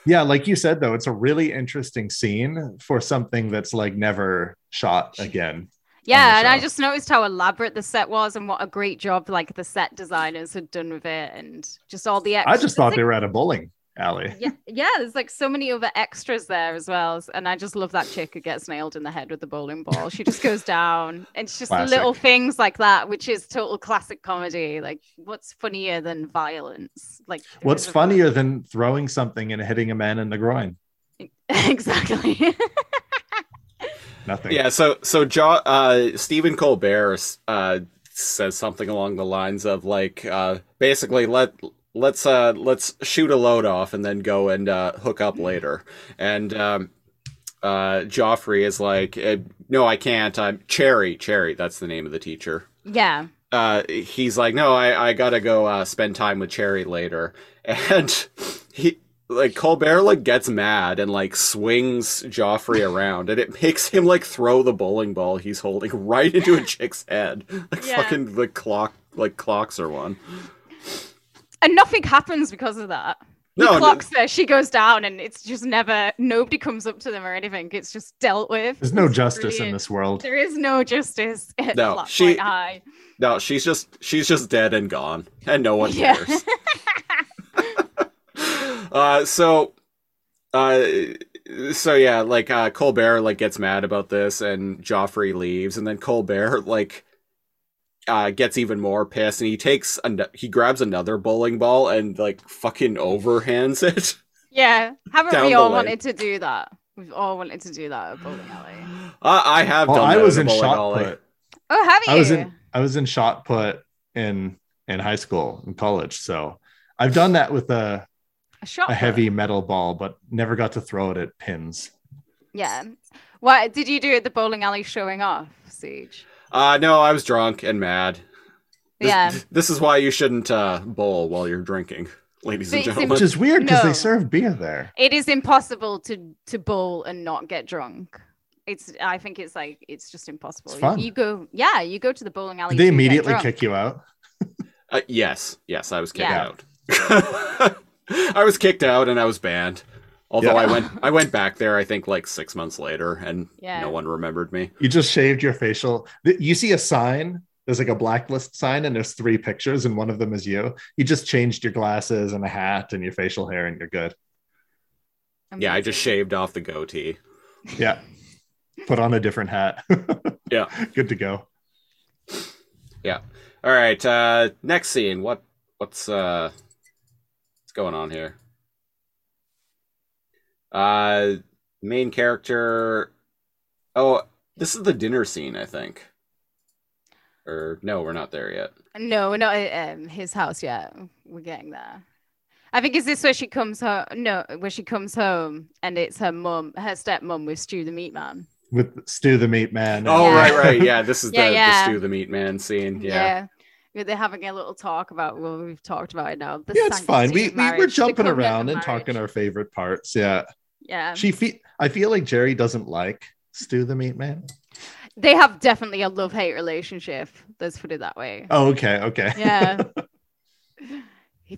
Yeah, like you said though, it's a really interesting scene for something that's like never shot again. Yeah, and I just noticed how elaborate the set was and what a great job like the set designers had done with it and just all the I just thought they were at a bowling alley. yeah, yeah, there's like so many other extras there as well. And I just love that chick who gets nailed in the head with the bowling ball. She just goes down. And it's just Classic. little things like that, which is total classic comedy. Like, what's funnier than violence? Like, What's isn't funnier than throwing something and hitting a man in the groin? exactly. Nothing. Yeah, so so jo- uh Stephen Colbert uh says something along the lines of like uh basically let let's uh let's shoot a load off and then go and uh hook up later. And um uh Joffrey is like uh, no, I can't. I'm Cherry, Cherry, that's the name of the teacher. yeah. uh he's like no i i gotta go uh spend time with cherry later and he like colbert like gets mad and like swings joffrey around and it makes him like throw the bowling ball he's holding right into a chick's head like Yeah. fucking like clock like clocks are one And nothing happens because of that. He No, clocks her, she goes down, and it's just never, nobody comes up to them or anything. It's just dealt with. There's no It's justice in this world. There is no justice at No, Flat she- Point High. no she's just she's just dead and gone and no one Yeah. cares uh so uh so yeah like uh colbert like gets mad about this and joffrey leaves and then colbert like uh gets even more pissed and he takes an- he grabs another bowling ball and like fucking overhands it Yeah. Haven't Down we the all lane. wanted to do that? We've all wanted to do that at bowling alley. I, I have Well, done I that was in shot alley. put. Oh, have you? I was in I was in shot put in in high school in college. So I've done that with a, a shot. a heavy metal ball, but never got to throw it at pins. Yeah. What did you do at the bowling alley showing off, Siege? Uh no i was drunk and mad This- Yeah. this is why you shouldn't uh bowl while you're drinking ladies and But it's gentlemen Which is weird because No. they serve beer there. It is impossible to to bowl and not get drunk. It's. I think it's like it's just impossible. It's You- fun. You, go. Yeah, you go to the bowling alley. Did they immediately kick you out? Uh, yes, yes, I was kicked Yeah. out. I was kicked out and I was banned. Although Yeah. I went, I went back there. I think like six months later, and Yeah. no one remembered me. You just shaved your facial. You see a sign. There's like a blacklist sign, and there's three pictures, and one of them is you. You just changed your glasses and a hat and your facial hair, and you're good. Yeah, I just shaved off the goatee. Yeah. Put on a different hat. Yeah. Good to go. Yeah. All right, uh, next scene. What, what's, uh, what's going on here? Uh, main character. Oh, this is the dinner scene, I think. Or no, we're not there yet. No, we're not at um, his house yet. We're getting there. I think is this where she comes home? No, where she comes home and it's her mum, her stepmom with Stew the Meat Man. With Stew the Meat Man. Oh, Yeah. right, right. Yeah, this is Yeah, the, yeah. the stew the meat man scene. Yeah. They're having a little talk about well, we've talked about it now. The Yeah, it's fine. We, we we're jumping around and talking our favorite parts. Yeah. Yeah. She fe- I feel like Jerri doesn't like Stu the Meat Man. They have definitely a love hate relationship. Let's put it that way. Oh, okay, okay. Yeah.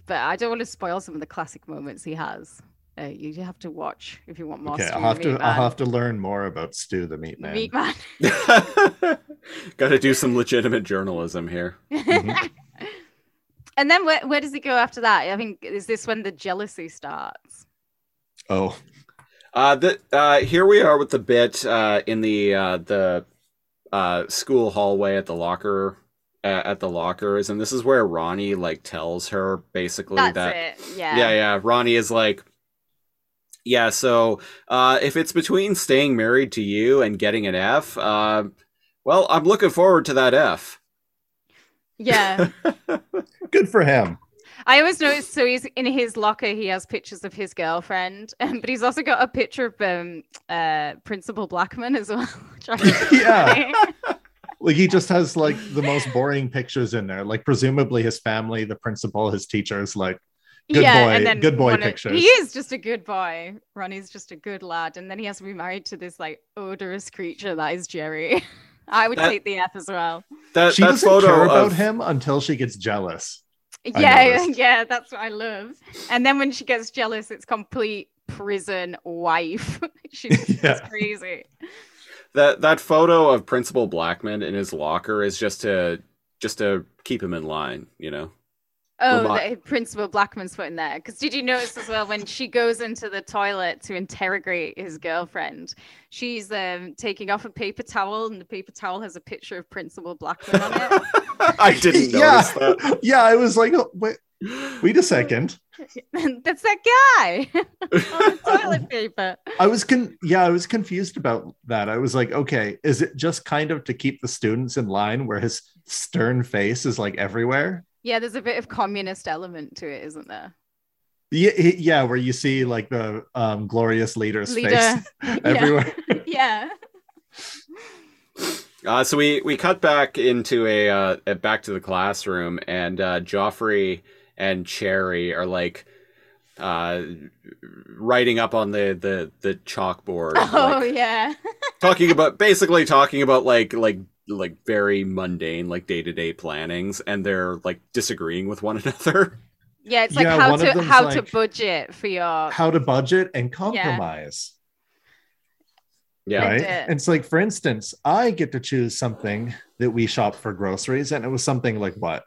but I don't want to spoil some of the classic moments he has. Uh, you have to watch if you want more. okay, Stu I'll the have to Meat I'll have to learn more about Stew the Meat Man. Meat Man. Got to do some legitimate journalism here. Mhm. and then where, where does it go after that? I think is this when the jealousy starts? Oh, Uh, the, uh, here we are with the bit uh, in the uh, the uh, school hallway at the locker uh, at the lockers, and this is where Ronnie like tells her basically That's that it. Yeah. yeah yeah Ronnie is like yeah so uh, if it's between staying married to you and getting an F, uh, well I'm looking forward to that F. Yeah. good for him. I always notice. So he's in his locker. He has pictures of his girlfriend, um, but he's also got a picture of um, uh, Principal Blackman as well. which I think is Yeah. Like he just has like the most boring pictures in there. Like presumably his family, the principal, his teachers, like Good boy- good boy one of- pictures. he is just a good boy. Ronnie's just a good lad, and then he has to be married to this like odorous creature that is Jerri. I would That- take the F as well. That she that doesn't photo care about of him until she gets jealous. Yeah, yeah, that's what I love. And then when she gets jealous, it's complete prison wife. She's Yeah. crazy. that that photo of Principal Blackman in his locker is just to just to keep him in line, you know. Oh, Remi- the Principal Blackman's put in there. Because did you notice as well when she goes into the toilet to interrogate his girlfriend, she's um, taking off a paper towel, and the paper towel has a picture of Principal Blackman on it. I didn't yeah, notice that. yeah. I was like, oh, wait, wait a second. That's that guy on the toilet paper. I was con yeah, I was confused about that. I was like, okay, is it just kind of to keep the students in line where his stern face is like everywhere? Yeah, there's a bit of communist element to it, isn't there? Yeah, yeah, where you see like the um, glorious leader's Leader. face Yeah. everywhere. Yeah. Uh, so we we cut back into a uh, a- back to the classroom, and uh, Joffrey and Cherry are like uh, writing up on the the the chalkboard, Oh like, yeah. talking about basically talking about like like like very mundane like day to day plannings, and they're like disagreeing with one another. Yeah, it's like Yeah, how to them's how to budget for your How to budget and compromise. Yeah, right? did. And it's like, for instance, I get to choose something that we shop for groceries, and it was something like what?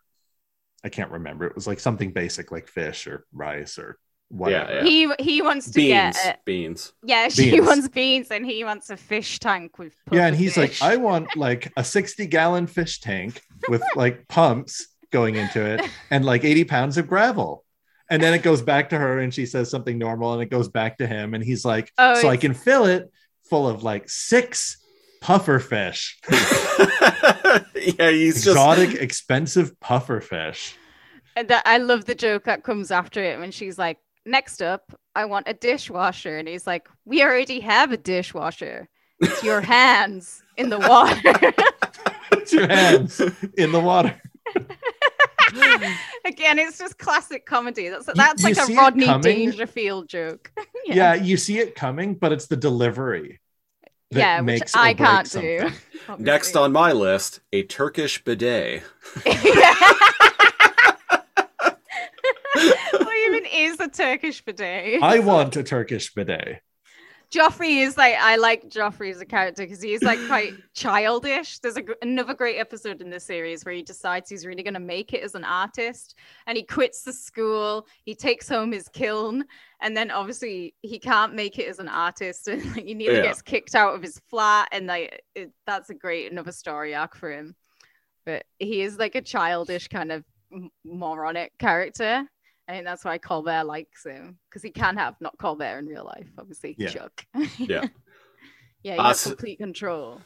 I can't remember. It was like something basic like fish or rice or whatever. Yeah. he he wants to beans, get it. beans. Yeah, she Beans. wants beans and he wants a fish tank with Yeah, and he's fish. like, I want like a 60 gallon fish tank with like pumps going into it and like 80 pounds of gravel. And then it goes back to her and she says something normal and it goes back to him. And he's like, Oh, So I can fill it full of like six puffer fish, yeah, he's just exotic, expensive puffer fish. And that, I love the joke that comes after it when she's like, "Next up, I want a dishwasher," and he's like, "We already have a dishwasher. It's your hands in the water." Put your hands in the water. Again, it's just classic comedy. That's that's you like a Rodney? Dangerfield joke. Yeah. you see it coming, but it's the delivery. that yeah, which makes or I can't something. do. next on my list, a Turkish bidet. what even is a Turkish bidet? I want a Turkish bidet. Joffrey is like I like Joffrey as a character because he's like quite childish. There's a, another great episode in this series where he decides he's really going to make it as an artist, and he quits the school. He takes home his kiln, and then obviously he can't make it as an artist, and like, he nearly Yeah. gets kicked out of his flat. And like it, that's a great another story arc for him. But he is like a childish kind of moronic character. I think that's why Colbert likes him because he can have not Colbert in real life, obviously. Yeah. Chuck. Yeah. yeah, he Uh, has so- complete control.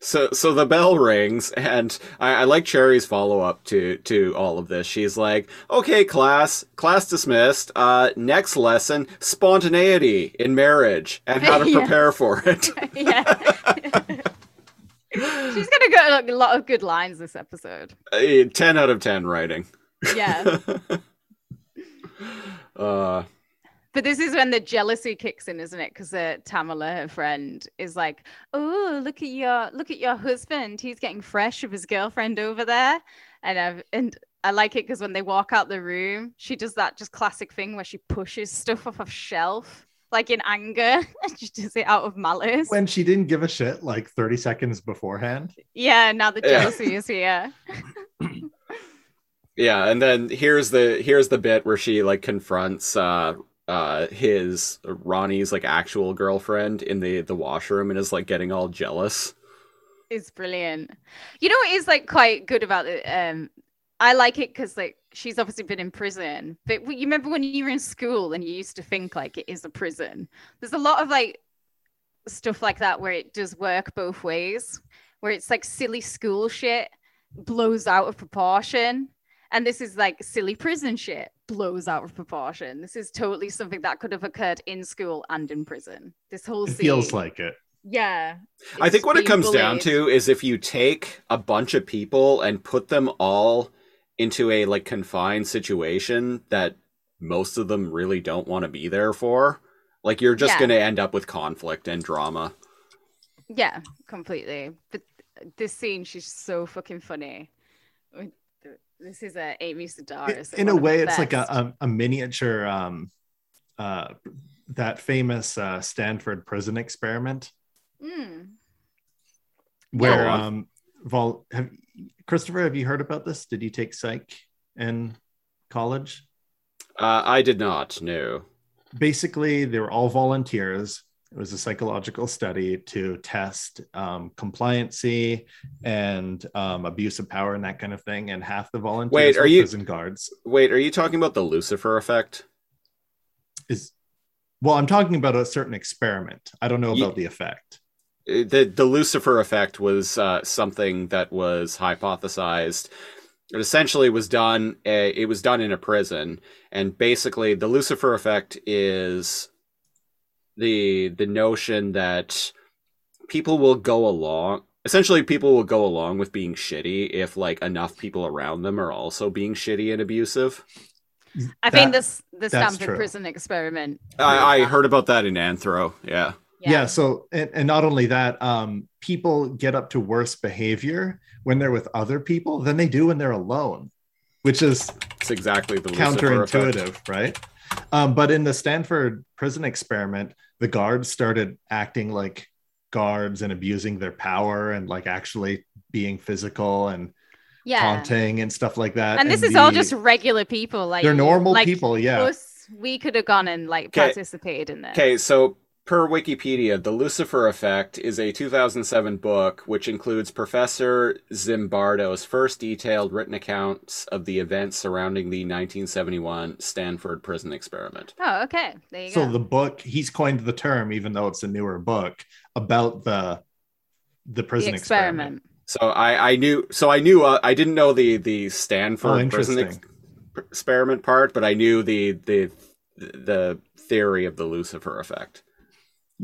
So so the bell rings, and I, I like Cherry's follow up to to all of this. She's like, "Okay, class, class dismissed. Uh, next lesson: spontaneity in marriage and how to Yeah. prepare for it." yeah. She's gonna get a lot of good lines this episode. Uh, ten out of ten writing. Yeah. Uh, But this is when the jealousy kicks in, isn't it? Because uh, Tamala, her friend, is like, "Oh, look at your look at your husband. He's getting fresh with his girlfriend over there." And I've and I like it because when they walk out the room, she does that just classic thing where she pushes stuff off a shelf, like in anger, and she does it out of malice. When she didn't give a shit like 30 seconds beforehand. yeah, now the Yeah. jealousy is here. yeah, and then here's the here's the bit where she like confronts uh uh his Ronnie's like actual girlfriend in the the washroom and is like getting all jealous. It's brilliant. You know what is like quite good about it? Um, I like it because like she's obviously been in prison, but you remember when you were in school and you used to think like it is a prison. There's a lot of like stuff like that where it does work both ways, where it's like silly school shit blows out of proportion, And this is like silly prison shit, blows out of proportion. This is totally something that could have occurred in school and in prison. This whole It scene. feels like it. Yeah. I think what it being comes down to is if you take a bunch of people and put them all into a like confined situation that most of them really don't want to be there for, like you're just Yeah. going to end up with conflict and drama. Yeah, completely. But this scene, she's so fucking funny. This is a Amy Sedaris. in a way it's like a, a, a miniature um uh that famous uh stanford prison experiment Mm. where Go on. um vol have christopher have you heard about this did you take psych in college Uh, I did not No. basically they were all volunteers it was a psychological study to test um, compliancy and um, abuse of power and that kind of thing and half the volunteers Wait, are were you- prison guards Wait, are you talking about the Lucifer effect? is well i'm talking about a certain experiment i don't know about the effect Uh, The the Lucifer effect was uh, something that was hypothesized. It essentially was done. Uh, it was done in a prison, and basically, the Lucifer effect is the the notion that people will go along. Essentially, people will go along with being shitty if like enough people around them are also being shitty and abusive. I That- think this the Stanford prison experiment. I, I heard about that in Anthro. Yeah. yeah, so and, and not only that um people get up to worse behavior when they're with other people than they do when they're alone which is It's exactly the counterintuitive right um but in the stanford prison experiment the guards started acting like guards and abusing their power and like actually being physical and Yeah. taunting and stuff like that And this is all just regular people. Like they're normal like people yeah Us, we could have gone and like participated in this. Okay, so per Wikipedia, The Lucifer Effect is a 2007 book which includes Professor Zimbardo's first detailed written accounts of the events surrounding the 1971 Stanford prison experiment. Oh, okay. There you so go. the book he's coined the term even though it's a newer book about the the The prison experiment, experiment. So I, I knew, so I knew, uh, I didn't know the the Stanford Oh, prison ex- interesting. experiment part, but I knew the the the theory of the Lucifer effect.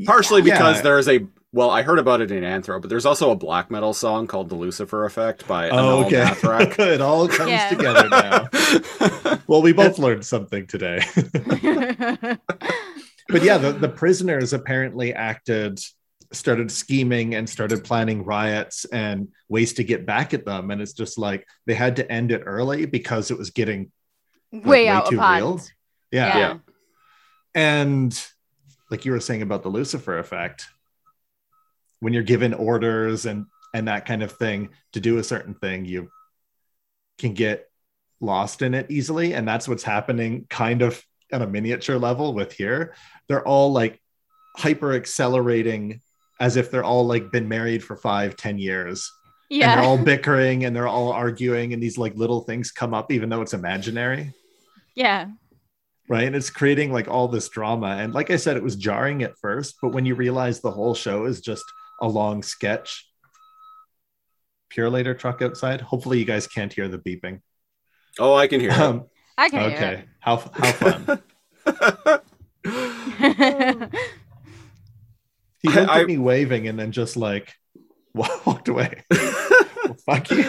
Partially because Yeah. there's a well, I heard about it in Anthro, but there's also a black metal song called "The Lucifer Effect" by Oh, Amel okay. It all comes Yeah. together now. Well, we both learned something today. but yeah, the, the prisoners apparently acted, started scheming and started planning riots and ways to get back at them. And it's just like they had to end it early because it was getting like, way out too of hand. real. Yeah. Yeah. And like you were saying about the Lucifer effect, when you're given orders and and that kind of thing to do a certain thing, you can get lost in it easily. And that's what's happening kind of at a miniature level with here. They're all like hyper accelerating as if they're all like been married for five, ten years. And Yeah. they're all bickering and they're all arguing, and these like little things come up, even though it's imaginary yeah. Right? And it's creating like all this drama. And like i said it was jarring at first but when you realize the whole show is just a long sketch pure later truck outside hopefully you guys can't hear the beeping. Oh, I can hear. um, I can okay. how, how fun. He looked I- at me waving and then just like walked away. Well, fuck you.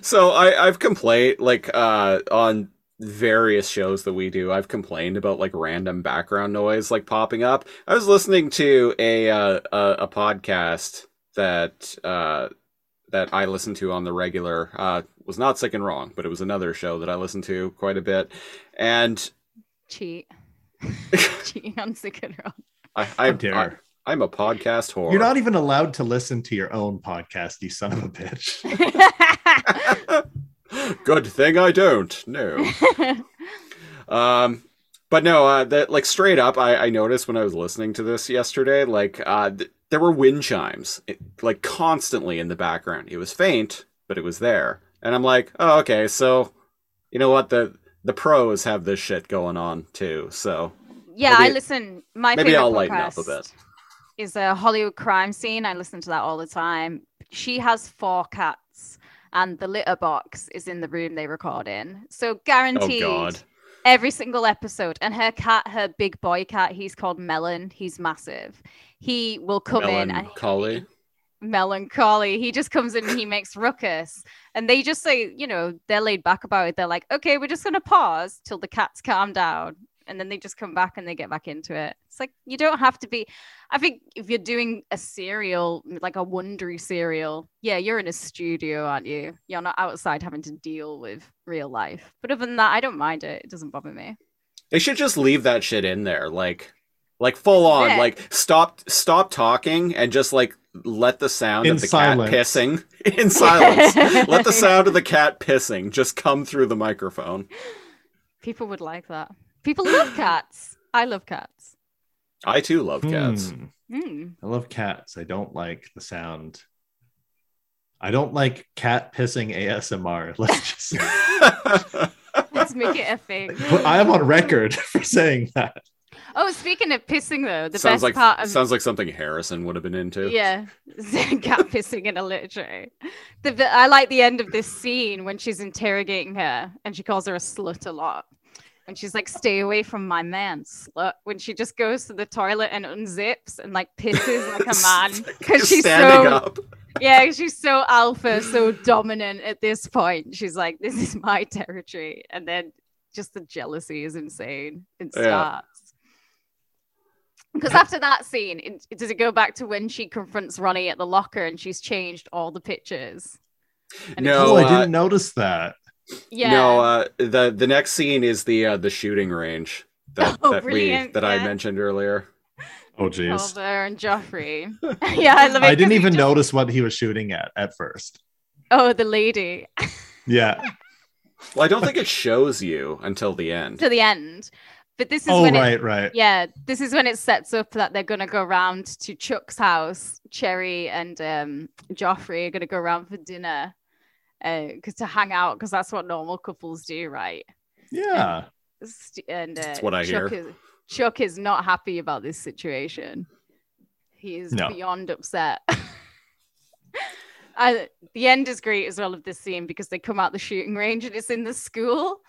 So I, I've complained like uh on various shows that we do i've complained about like random background noise like popping up i was listening to a uh, a, a podcast that uh that i listen to on the regular uh was not sick and wrong but it was another show that i listened to quite a bit and Cheat. Cheating on sick and wrong. i, I, dare. I i'm a podcast whore you're not even allowed to listen to your own podcast you son of a bitch good thing i don't no Um, but no, uh, that like straight up, I, I noticed when I was listening to this yesterday, like uh, th- there were wind chimes, it, like constantly in the background. It was faint, but it was there, and I'm like, oh, okay, so you know what the the pros have this shit going on too. So yeah, Maybe- I listen. My maybe favorite I'll lighten up a bit. Is a Hollywood crime scene. I listen to that all the time. She has four cats, and the litter box is in the room they record in. So guaranteed. Oh God. every single episode. And her cat, her big boy cat, he's called Melon. He's massive. He will come in and Melancholy. melancholy. He just comes in and he makes ruckus. And they just say, you know, they're laid back about it. They're like, okay, we're just gonna pause till the cats calm down. And then they just come back and they get back into it. It's like you don't have to be. I think if you're doing a serial, like a Wondery serial, yeah, you're in a studio, aren't you? You're not outside having to deal with real life. But other than that, I don't mind it. It doesn't bother me. They should just leave that shit in there, like, like full on, Yeah. like stop, stop talking, and just like let the sound In of the silence. cat pissing in silence. let the sound of the cat pissing just come through the microphone. People would like that. People love cats. I love cats. I too love cats. Hmm. Hmm. I love cats. I don't like the sound. I don't like cat pissing ASMR. Let's just. Let's make it a thing. But I am on record for saying that. Oh, speaking of pissing though, the sounds best like part of sounds like something Harrison would have been into. yeah, cat pissing in a literature. The, the- I like the end of this scene when she's interrogating her and she calls her a slut a lot. And she's like, "Stay away from my man, slut." When she just goes to the toilet and unzips and like pisses like a man because she's so up. yeah, she's so alpha, so dominant at this point. She's like, "This is my territory," and then just the jealousy is insane. It starts because after that scene, it, does it go back to when she confronts Ronnie at the locker and she's changed all the pictures? And No, oh, I uh, didn't notice that. Just- yeah, No, uh, the the next scene is the uh, the shooting range that Oh, that we brilliant, that I mentioned earlier. Oh, jeez. Colbert and Joffrey. yeah, I love it. I 'cause didn't even just- notice what he was shooting at at first. Oh, the lady Yeah. Well, I don't think it shows you until the end. to the end. But this is Oh, when it right, right. Yeah, this is when it sets up that they're gonna go around to Chuck's house. Jerri and um, Joffrey are gonna go around for dinner, because to hang out, because that's what normal couples do, right? Yeah. St- And uh, That's what I Chuck hear. Is, Chuck is not happy about this situation. He is No. beyond upset. I, the end is great as well of this scene because they come out the shooting range and it's in the school.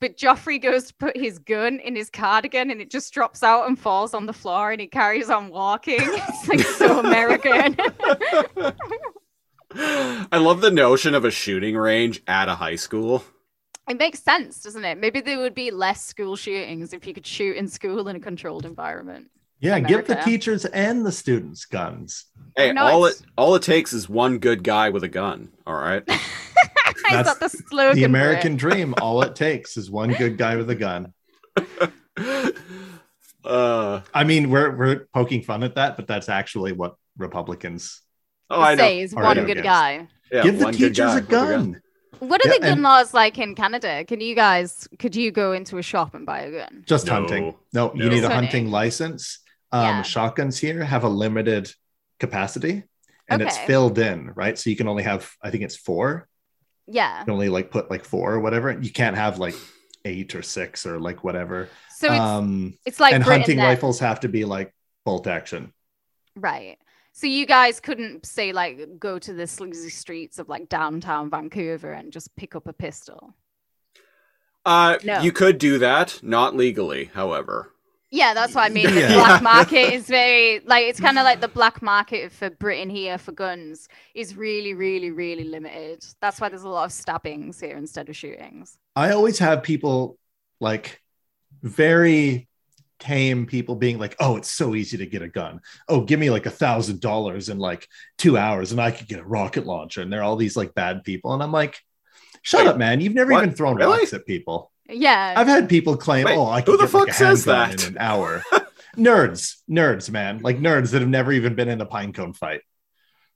But Joffrey goes to put his gun in his cardigan and it just drops out and falls on the floor and he carries on walking. It's like so American. I love the notion of a shooting range at a high school. it makes sense, doesn't it? Maybe there would be less school shootings if you could shoot in school in a controlled environment. Yeah. Give the teachers and the students guns. Hey, no, all it all it takes is one good guy with a gun. All right. That's the slogan? The for it? American dream. All it takes is one good guy with a gun. uh, I mean, we're we're poking fun at that, but that's actually what Republicans oh, I know. say is All one right, good against. guy. Yeah, give the one good teachers guy a with gun. What are Yeah, the gun and- laws like in Canada? Can you guys could you go into a shop and buy a gun? Just No. hunting. No, you No. need a Just hunting hunting. license. Um, Yeah. Shotguns here have a limited capacity, and it's Okay. filled in, right? So you can only have, I think it's four. Yeah. You can only like put like four or whatever. You can't have like eight or six or like whatever. So it's um, it's like and Britain hunting then. rifles have to be like bolt action. Right. So you guys couldn't say like go to the sleazy streets of like downtown Vancouver and just pick up a pistol. Uh, No. you could do that, not legally, however. Yeah, that's what I mean. The Yeah. black market is very like it's kind of like the black market for Britain here for guns is really, really, really limited. That's why there's a lot of stabbings here instead of shootings. I always have people like very tame people being like, "Oh, it's so easy to get a gun. Oh, give me like a thousand dollars in like two hours, and I could get a rocket launcher." And they're all these like bad people, and I'm like, "Shut Wait, up, man! You've never what? even thrown Really? rocks at people." Yeah. I've had people claim, Wait, "Oh, I who could the get like, fuck a says handgun that? in an hour." nerds, nerds, man, like nerds that have never even been in a pinecone fight,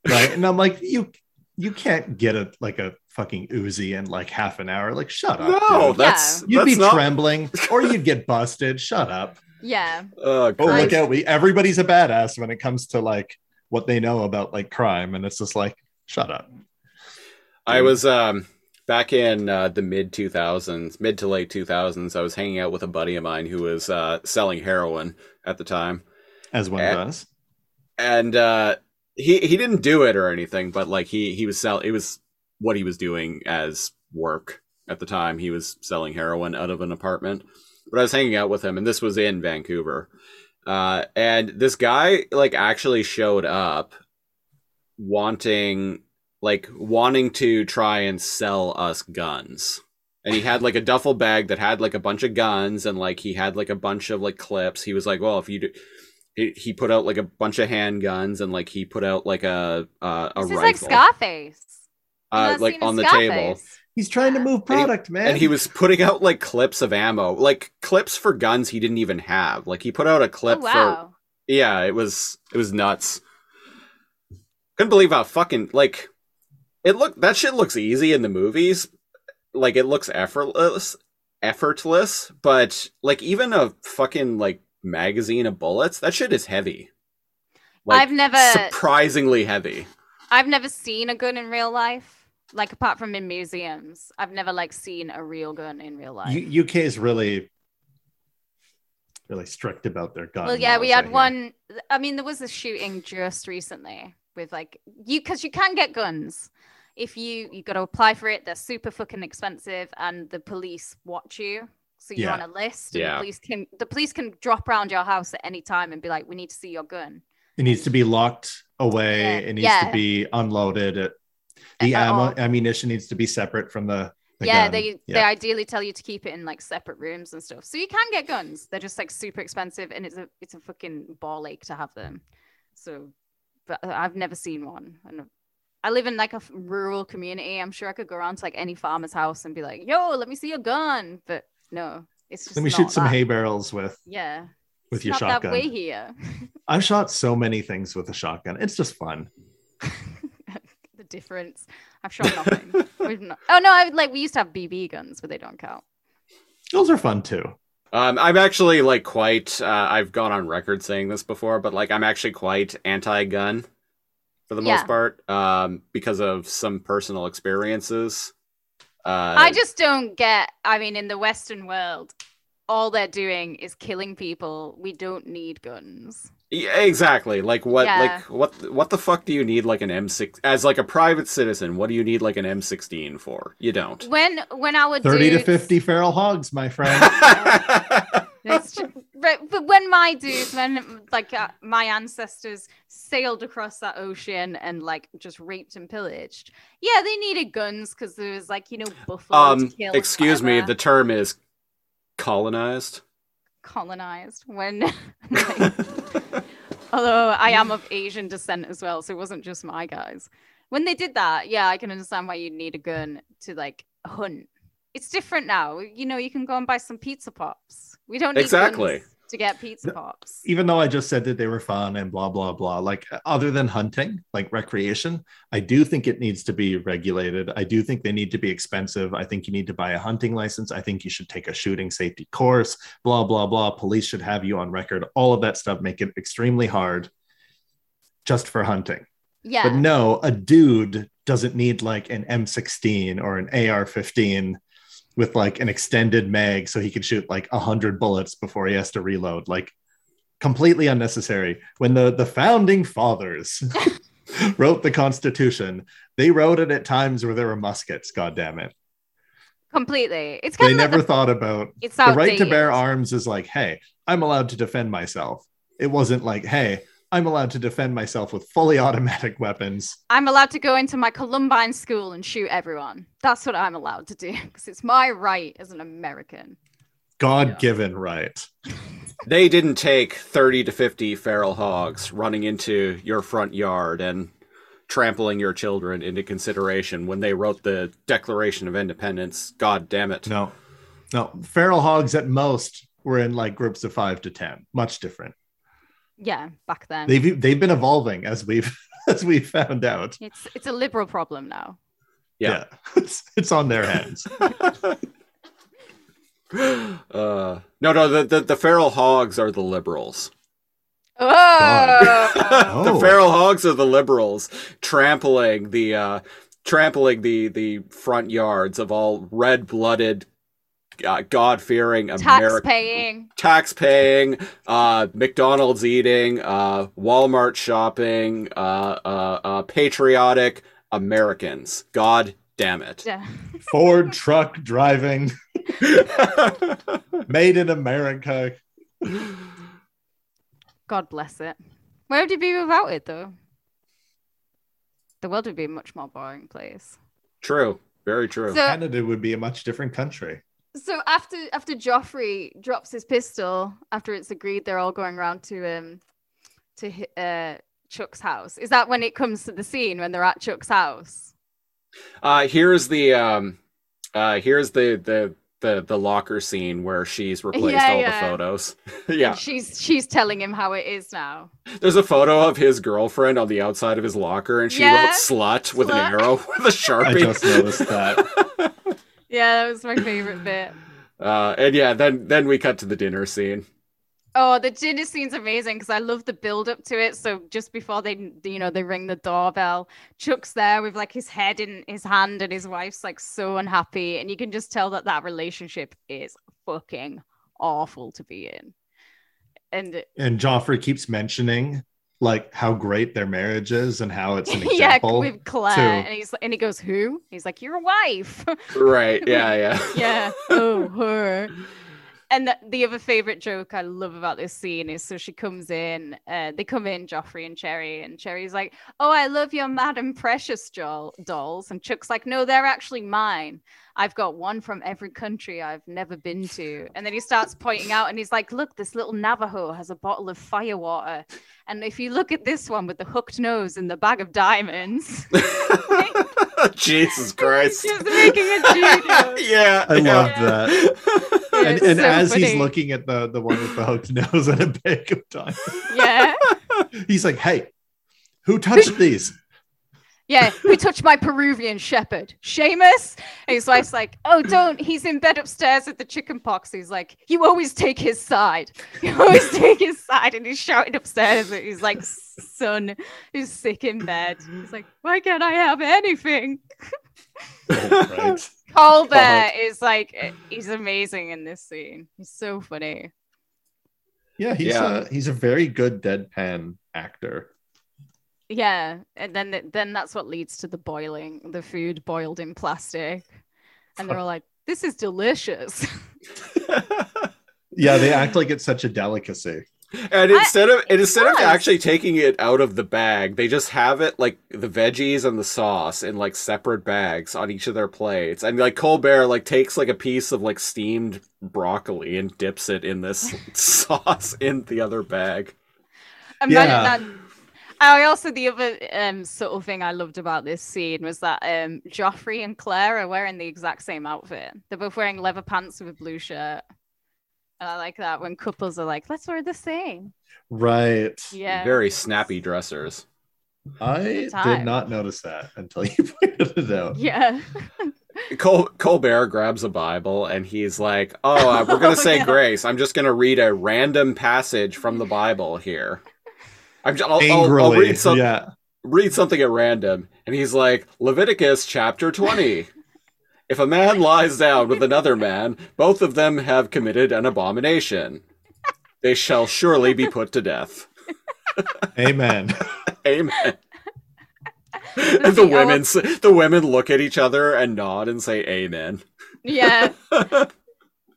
right? and I'm like, you. You can't get a like a fucking Uzi in like half an hour. Like, shut up. No, dude. that's You'd that's be not. trembling or you'd get busted. Shut up. Yeah. Oh, Oh, look out. We everybody's a badass when it comes to like what they know about like crime. And it's just like, shut up. I was um back in uh, the mid 2000s, mid to late 2000s. I was hanging out with a buddy of mine who was uh, selling heroin at the time, As one Eh. does. and uh, he he didn't do it or anything, but like he he was sell it was what he was doing as work at the time. He was selling heroin out of an apartment. But I was hanging out with him, and this was in Vancouver. Uh, and this guy like actually showed up wanting like wanting to try and sell us guns and he had like a duffel bag that had like a bunch of guns and like he had like a bunch of like clips he was like well if you do he, he put out like a bunch of handguns and like he put out like a uh, a This is rifle like Scarface. Uh, like on the Scarface? table He's trying to move product, man. and he was putting out like clips of ammo like clips for guns he didn't even have. Like he put out a clip Oh for yeah it was it was nuts. Couldn't believe how fucking like it look that shit looks easy in the movies. Like it looks effortless effortless but like even a fucking like magazine of bullets that shit is heavy. Like I've never surprisingly heavy. I've never seen a gun in real life. Like apart from in museums, I've never like seen a real gun in real life. U- UK is really, really strict about their guns. well, yeah, we had one. I mean, there was a shooting just recently with like you because you can get guns if you you got to apply for it. They're super fucking expensive, and the police watch you. So you're Yeah. on a list, and Yeah. the police can the police can drop around your house at any time and be like, "We need to see your gun." It needs to be locked away. Yeah. It needs Yeah. to be unloaded. It, the ammo, ammunition needs to be separate from the. the yeah, gun. they they ideally tell you to keep it in like separate rooms and stuff. So you can get guns. They're just like super expensive, and it's a it's a fucking ball ache to have them. So, but I've never seen one, and I live in like a rural community. I'm sure I could go around to like any farmer's house and be like, "Yo, let me see your gun." But no, it's just Let me shoot some that. hay barrels with Yeah, with it's your shotgun. way here. I've shot so many things with a shotgun. It's just fun. The difference. I've shot nothing. Not- oh no, I like we used to have BB guns, but they don't count. Those are fun too. um i'm actually like quite uh, i've gone on record saying this before but like i'm actually quite anti-gun for the Yeah. most part um because of some personal experiences uh I just don't get. I mean, in the Western world, all they're doing is killing people. We don't need guns. Yeah, exactly. Like what? Yeah. Like what? What the fuck do you need like an M6 as like a private citizen? What do you need like an M16 for? You don't. When when our 30 to 50 feral hogs, my friend. That's true. Right, but when my dudes, when like uh, my ancestors sailed across that ocean and like just raped and pillaged, yeah, they needed guns because there was like you know buffalo. um, to kill, excuse me. The term is colonized. colonized when like, although i am of asian descent as well so it wasn't just my guys. When they did that yeah i can understand why you'd need a gun to like hunt. It's different now. You know you can go and buy some pizza pops. We don't need Exactly. guns to get pizza pops Even though I just said that they were fun and blah, blah, blah, like other than hunting, like recreation, I do think it needs to be regulated. I do think they need to be expensive. I think you need to buy a hunting license. I think you should take a shooting safety course, blah, blah, blah. Police should have you on record. All of that stuff make it extremely hard just for hunting. yeah But no, a dude doesn't need like an M16 or an AR15 with like an extended mag so he can shoot like 100 bullets before he has to reload. Like completely unnecessary. When the the founding fathers wrote the Constitution, they wrote it at times where there were muskets, god damn it. completely it's kind They never the, thought about it's the right to bear arms is like, hey, I'm allowed to defend myself. It wasn't like, hey, I'm allowed to defend myself with fully automatic weapons. i'm allowed to go into my columbine school and shoot everyone that's what i'm allowed to do because it's my right as an american God given right. They didn't take 30 to 50 feral hogs running into your front yard and trampling your children into consideration when they wrote the Declaration of Independence. God damn it. No, no. Feral hogs at most were in like groups of five to ten. Much different. Yeah back then They've they've been evolving as we've as we found out. It's it's a liberal problem now. Yeah. It's, it's on their hands. Uh, no, no, the, the, the feral hogs are the liberals. Oh, the Oh. feral hogs are the liberals trampling the uh, trampling the the front yards of all red-blooded, uh, God-fearing tax American paying. tax-paying, uh, McDonald's eating, uh, Walmart shopping, uh, uh, uh, patriotic Americans. God Damn it. Yeah. Ford truck driving, made in America. God bless it. Where would you be without it, though? The world would be a much more boring place. true. Very true. So, Canada would be a much different country. So after after Joffrey drops his pistol, after it's agreed they're all going around to um to uh Chuck's house. Is that when it comes to the scene when they're at Chuck's house? Uh, here's the um, uh, here's the the the the locker scene where she's replaced Yeah, all yeah. the photos. yeah, And she's she's telling him how it is now. there's a photo of his girlfriend on the outside of his locker, and she Yeah. wrote "slut" with an arrow with a sharpie. I just noticed that. Yeah, that was my favorite bit. Uh, and yeah, then then we cut to the dinner scene. Oh, the dinner scene's amazing because I love the build up to it. So just before they, you know, they ring the doorbell, Chuck's there with like his head in his hand, and his wife's like so unhappy, and you can just tell that that relationship is fucking awful to be in. And And Joffrey keeps mentioning like how great their marriage is and how it's an yeah, example. with Claire, to- and he's and he goes, "Who?" He's like, "Your wife." Right? Yeah, yeah. yeah. Oh, her. And the, the other favorite joke I love about this scene is so she comes in, uh, they come in, Joffrey and Jerri, and Jerri's like, Oh, I love your Madam Precious doll- dolls. And Chuck's like, No, they're actually mine. I've got one from every country I've never been to. And then he starts pointing out and he's like, Look, this little Navajo has a bottle of firewater. And if you look at this one with the hooked nose and the bag of diamonds, Jesus Christ. just making a judo. yeah, I yeah. love that. And, and so as he's looking at the the one with the hooked nose and a bag of time, Yeah. he's like, "Hey, who touched these?" Yeah, who touched my Peruvian shepherd? Seamus? And his wife's like, oh, don't. He's in bed upstairs with the chicken pox. He's like, you always take his side. You always take his side. And he's shouting upstairs. And he's like, son who's sick in bed. He's like, why can't I have anything? right. Colbert is like, eh, he's amazing in this scene. He's so funny. Yeah, he's Yeah. a he's a very good deadpan actor. Yeah, and then then that's what leads to the boiling, the food boiled in plastic, and they're all like, "This is delicious." Yeah, they act like it's such a delicacy. And instead of and instead of actually taking it out of the bag, they just have it like the veggies and the sauce in like separate bags on each of their plates. And like Colbert like takes like a piece of like steamed broccoli and dips it in this sauce in the other bag. And Yeah. that, that- I also the other um subtle thing I loved about this scene was that um Joffrey and Claire are wearing the exact same outfit. They're both wearing leather pants with a blue shirt. And I like that when couples are like, let's wear the same. Right. Yeah. Very snappy dressers. I did not notice that until you pointed it out. Yeah. Col- Colbert grabs a Bible and he's like, "Oh, uh, we're gonna Oh, say yeah. grace. I'm just gonna read a random passage from the Bible here. I'm just, I'll, I'll, I'll read some, yeah. read something at random." And he's like, "Leviticus chapter 20. If a man lies down with another man, both of them have committed an abomination. They shall surely be put to death." Amen. Amen. And the women, s- the women look at each other and nod and say amen. yeah.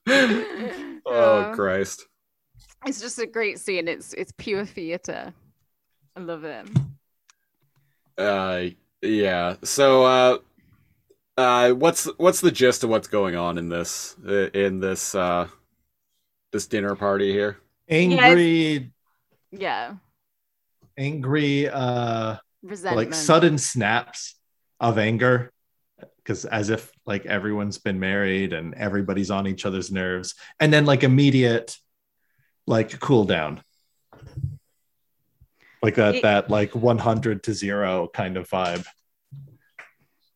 Oh Uh, Christ. it's just a great scene. It's it's pure theater. I love it. Uh, yeah. So, uh, uh, what's what's the gist of what's going on in this uh, in this uh this dinner party here? Angry, Yeah. angry, uh, Resentment. like sudden snaps of anger. Because as if like everyone's been married and everybody's on each other's nerves, and then like immediate, like cool down, like that It- that like one hundred to zero kind of vibe.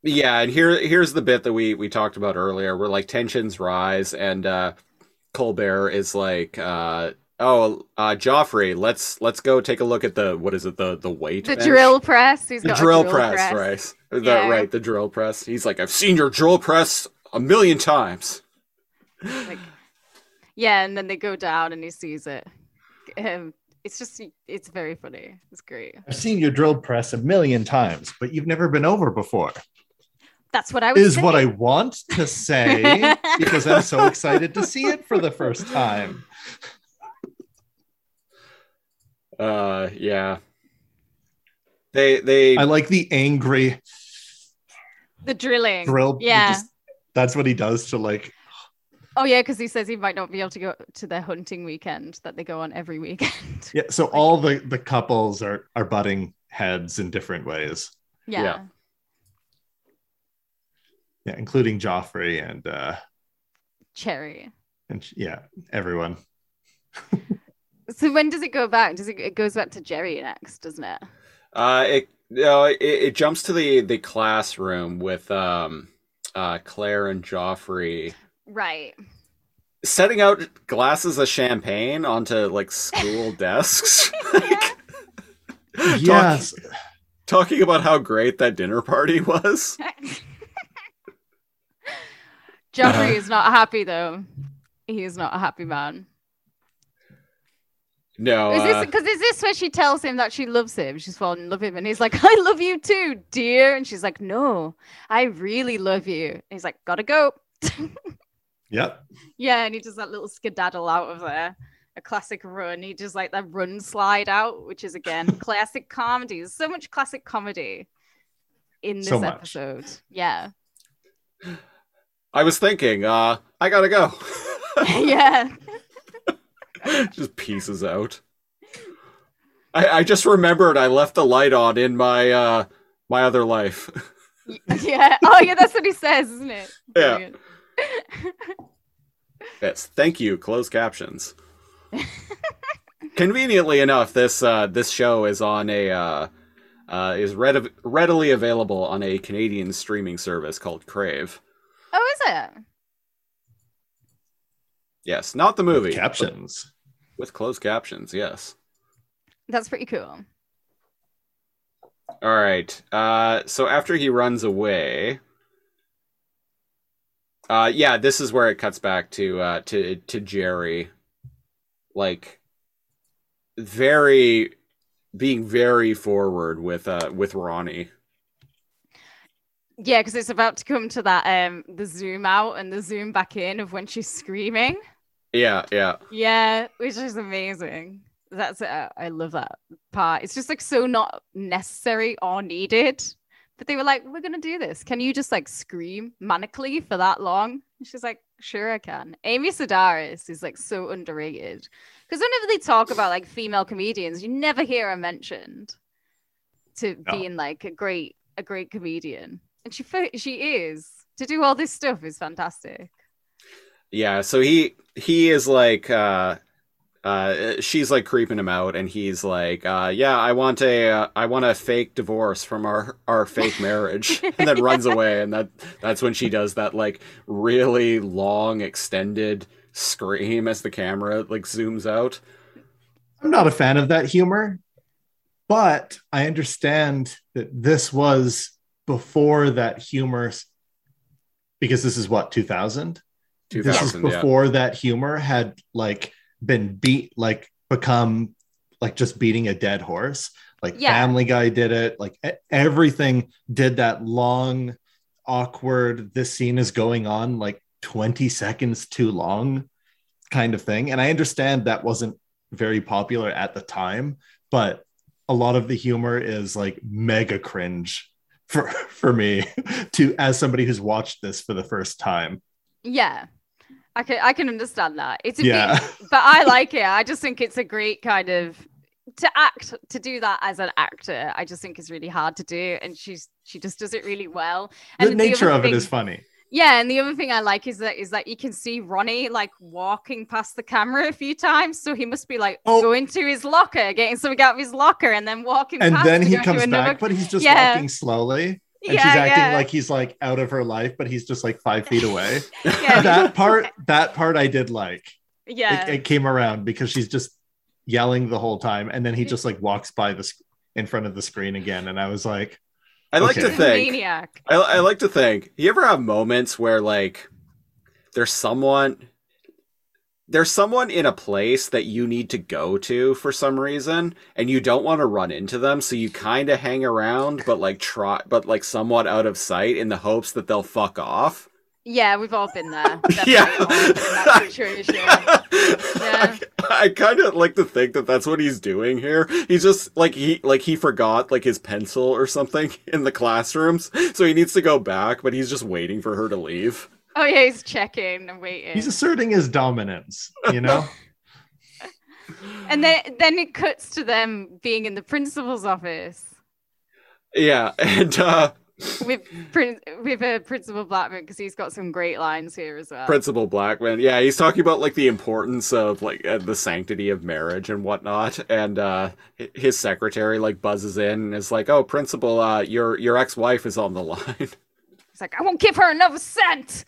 Yeah, and here here's the bit that we we talked about earlier, where like tensions rise, and uh, Colbert is like, uh, "Oh, uh, Joffrey, let's let's go take a look at the what is it the the weight the bench? drill press. He's the got a drill, press, right? The, right, the drill press. He's like, I've seen your drill press a million times. Like, yeah, and then they go down and he sees it. Um, it's just it's very funny. It's great. I've seen your drill press a million times, but you've never been over before. That's what I was. is saying. what I want to say because I'm so excited to see it for the first time. Uh, yeah. They they I like the angry the drilling. drill. Yeah. just- that's what he does to like. Oh yeah, because he says he might not be able to go to their hunting weekend that they go on every weekend. Yeah. So all the the couples are are butting heads in different ways. yeah. Yeah. Yeah, including Joffrey and uh Jerri. and yeah, everyone. So when does it go back? Does it? It goes back to Jerri next, doesn't it? uh it you know, it, it jumps to the the classroom with um uh Claire and Joffrey Right. setting out glasses of champagne onto like school desks. Yes. talking about how great that dinner party was. Joffrey is not happy though. He is not a happy man. No, Is this uh, because is this where she tells him that she loves him? She's fallen in love with him, and he's like, "I love you too, dear." And she's like, "No, I really love you." And he's like, "Gotta go." Yep. yeah, and he does that little skedaddle out of there, a classic run. He does like that run slide out, which is again classic comedy. There's so much classic comedy in this So episode. Yeah, I was thinking, uh, I gotta go. yeah. just pieces out. I, I just remembered I left the light on in my uh my other life. Yeah. Oh, yeah. That's what he says, isn't it? Yeah. Yes, thank you. Closed captions. Conveniently enough, this uh this show is on a uh, uh is read- readily available on a Canadian streaming service called Crave. Oh, is it? Yes, not the movie. Captions. with closed captions. Yes. That's pretty cool. All right. Uh, so after he runs away, uh, yeah, this is where it cuts back to uh, to to Jerri, like very being very forward with uh with Ronnie. Yeah, because it's about to come to that um the zoom out and the zoom back in of when she's screaming. Yeah, yeah, Yeah, which is amazing. That's uh, I love that part. It's just like so not necessary or needed. But they were like, "We're gonna do this. Can you just like scream manically for that long?" And she's like, "Sure, I can." Amy Sedaris is like so underrated because whenever they talk about like female comedians, you never hear her mentioned to No. being like a great a great comedian, and she she is to do all this stuff is fantastic. yeah. So he he is like uh uh she's like creeping him out and he's like uh yeah i want a uh, i want a fake divorce from our our fake marriage and then runs away and that that's when she does that like really long extended scream as the camera like zooms out I'm not a fan of that humor, but I understand that this was before that humor, because this is what 2000. This is 2000 yeah before that humor had like been beat, like become like just beating a dead horse. Like Yeah. Family Guy did it. Like everything did that long, awkward. This scene is going on like 20 seconds too long, kind of thing. And I understand that wasn't very popular at the time, but a lot of the humor is like mega cringe for for me to as somebody who's watched this for the first time. Yeah. I can I can understand that. It's a Yeah. bit, but I like it. I just think it's a great kind of to act to do that as an actor. I just think is really hard to do, and she's she just does it really well. The nature other of it thing- is funny. Yeah, and the other thing I like is that is that you can see Ronnie like walking past the camera a few times, so he must be like Oh. going to his locker, getting something out of his locker, and then walking. And then he comes another- back, but he's just Yeah. walking slowly. And yeah, she's acting yeah. like he's like out of her life, but he's just like five feet away. that part, that part I did like. yeah. It, it came around because she's just yelling the whole time, and then he mm. just like walks by the sc- in front of the screen again, and I was like, i like Okay. to think maniac. I, I like to think you ever have moments where like there's someone there's someone in a place that you need to go to for some reason and you don't want to run into them so you kind of hang around but like try but like somewhat out of sight in the hopes that they'll fuck off Yeah, we've all been there. Yeah. All been in that situation. Yeah. I, I kind of like to think that that's what he's doing here. He's just like he like he forgot like his pencil or something in the classrooms, so he needs to go back, but he's just waiting for her to leave. Oh yeah, he's checking and waiting. He's asserting his dominance, you know? and then then it cuts to them being in the principal's office Yeah, and uh with with uh, Principal Blackman because he's got some great lines here as well. Principal Blackman, yeah, he's talking about like the importance of like uh, the sanctity of marriage and whatnot, and uh his secretary like buzzes in and is like, "Oh, Principal, uh, your your ex wife is on the line." He's like, I won't give her another cent.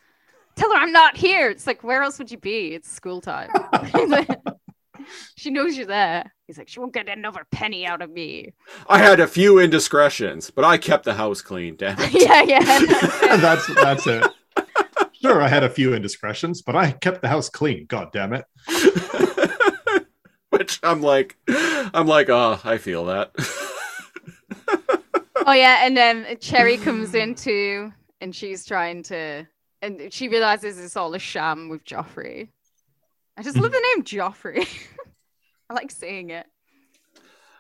Tell her I'm not here. It's like, where else would you be? It's school time. she knows you're there. He's like, she won't get another penny out of me. I had a few indiscretions, but I kept the house clean. Damn it. yeah, yeah. that's that's it. Sure, I had a few indiscretions, but I kept the house clean. God damn it! Which I'm like, I'm like, oh, I feel that. oh yeah, and then Jerri comes in too, and she's trying to, and she realizes it's all a sham with Joffrey. I just love the name Joffrey. I like saying it.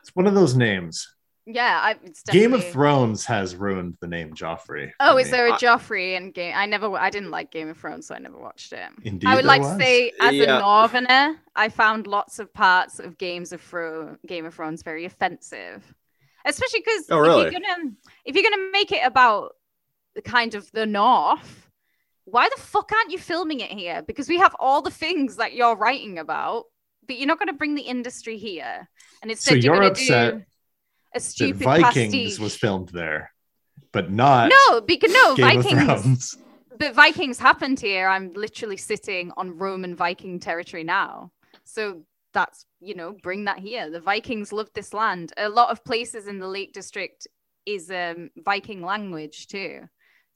It's one of those names. Yeah, I, it's Game of Thrones has ruined the name Joffrey. Oh, is me. there a Joffrey in game? I never, I didn't like Game of Thrones, so I never watched it. Indeed, I would there like was. to say, as Yeah. a northerner, I found lots of parts of Games of Thro- Game of Thrones very offensive, especially because Oh, if you're gonna if you're gonna make it about the kind of the North, why the fuck aren't you filming it here? Because we have all the things that you're writing about, but you're not gonna bring the industry here, and instead you're, you're gonna upset do a that stupid Vikings pastiche. was filmed there, but not No, because no Game Vikings. But Vikings happened here. I'm literally sitting on Roman Viking territory now. So that's, you know, bring that here. The Vikings loved this land. A lot of places in the Lake District is um, Viking language too.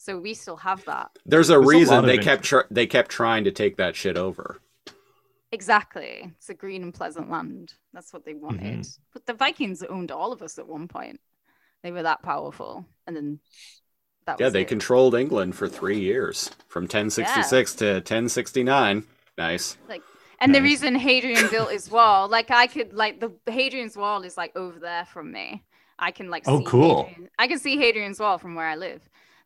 So we still have that. There's a There's reason lot of they kept tr- they kept trying to take that shit over. Exactly. It's a green and pleasant land. That's what they wanted. Mm-hmm. But the Vikings owned all of us at one point. They were that powerful. And then that Yeah, they it. controlled England for three years, from 1066 to 1069. Nice. Like And the reason Hadrian built his wall, like I could like the Hadrian's wall is like over there from me. I can like Oh, see cool. Hadrian- I can see Hadrian's wall from where I live.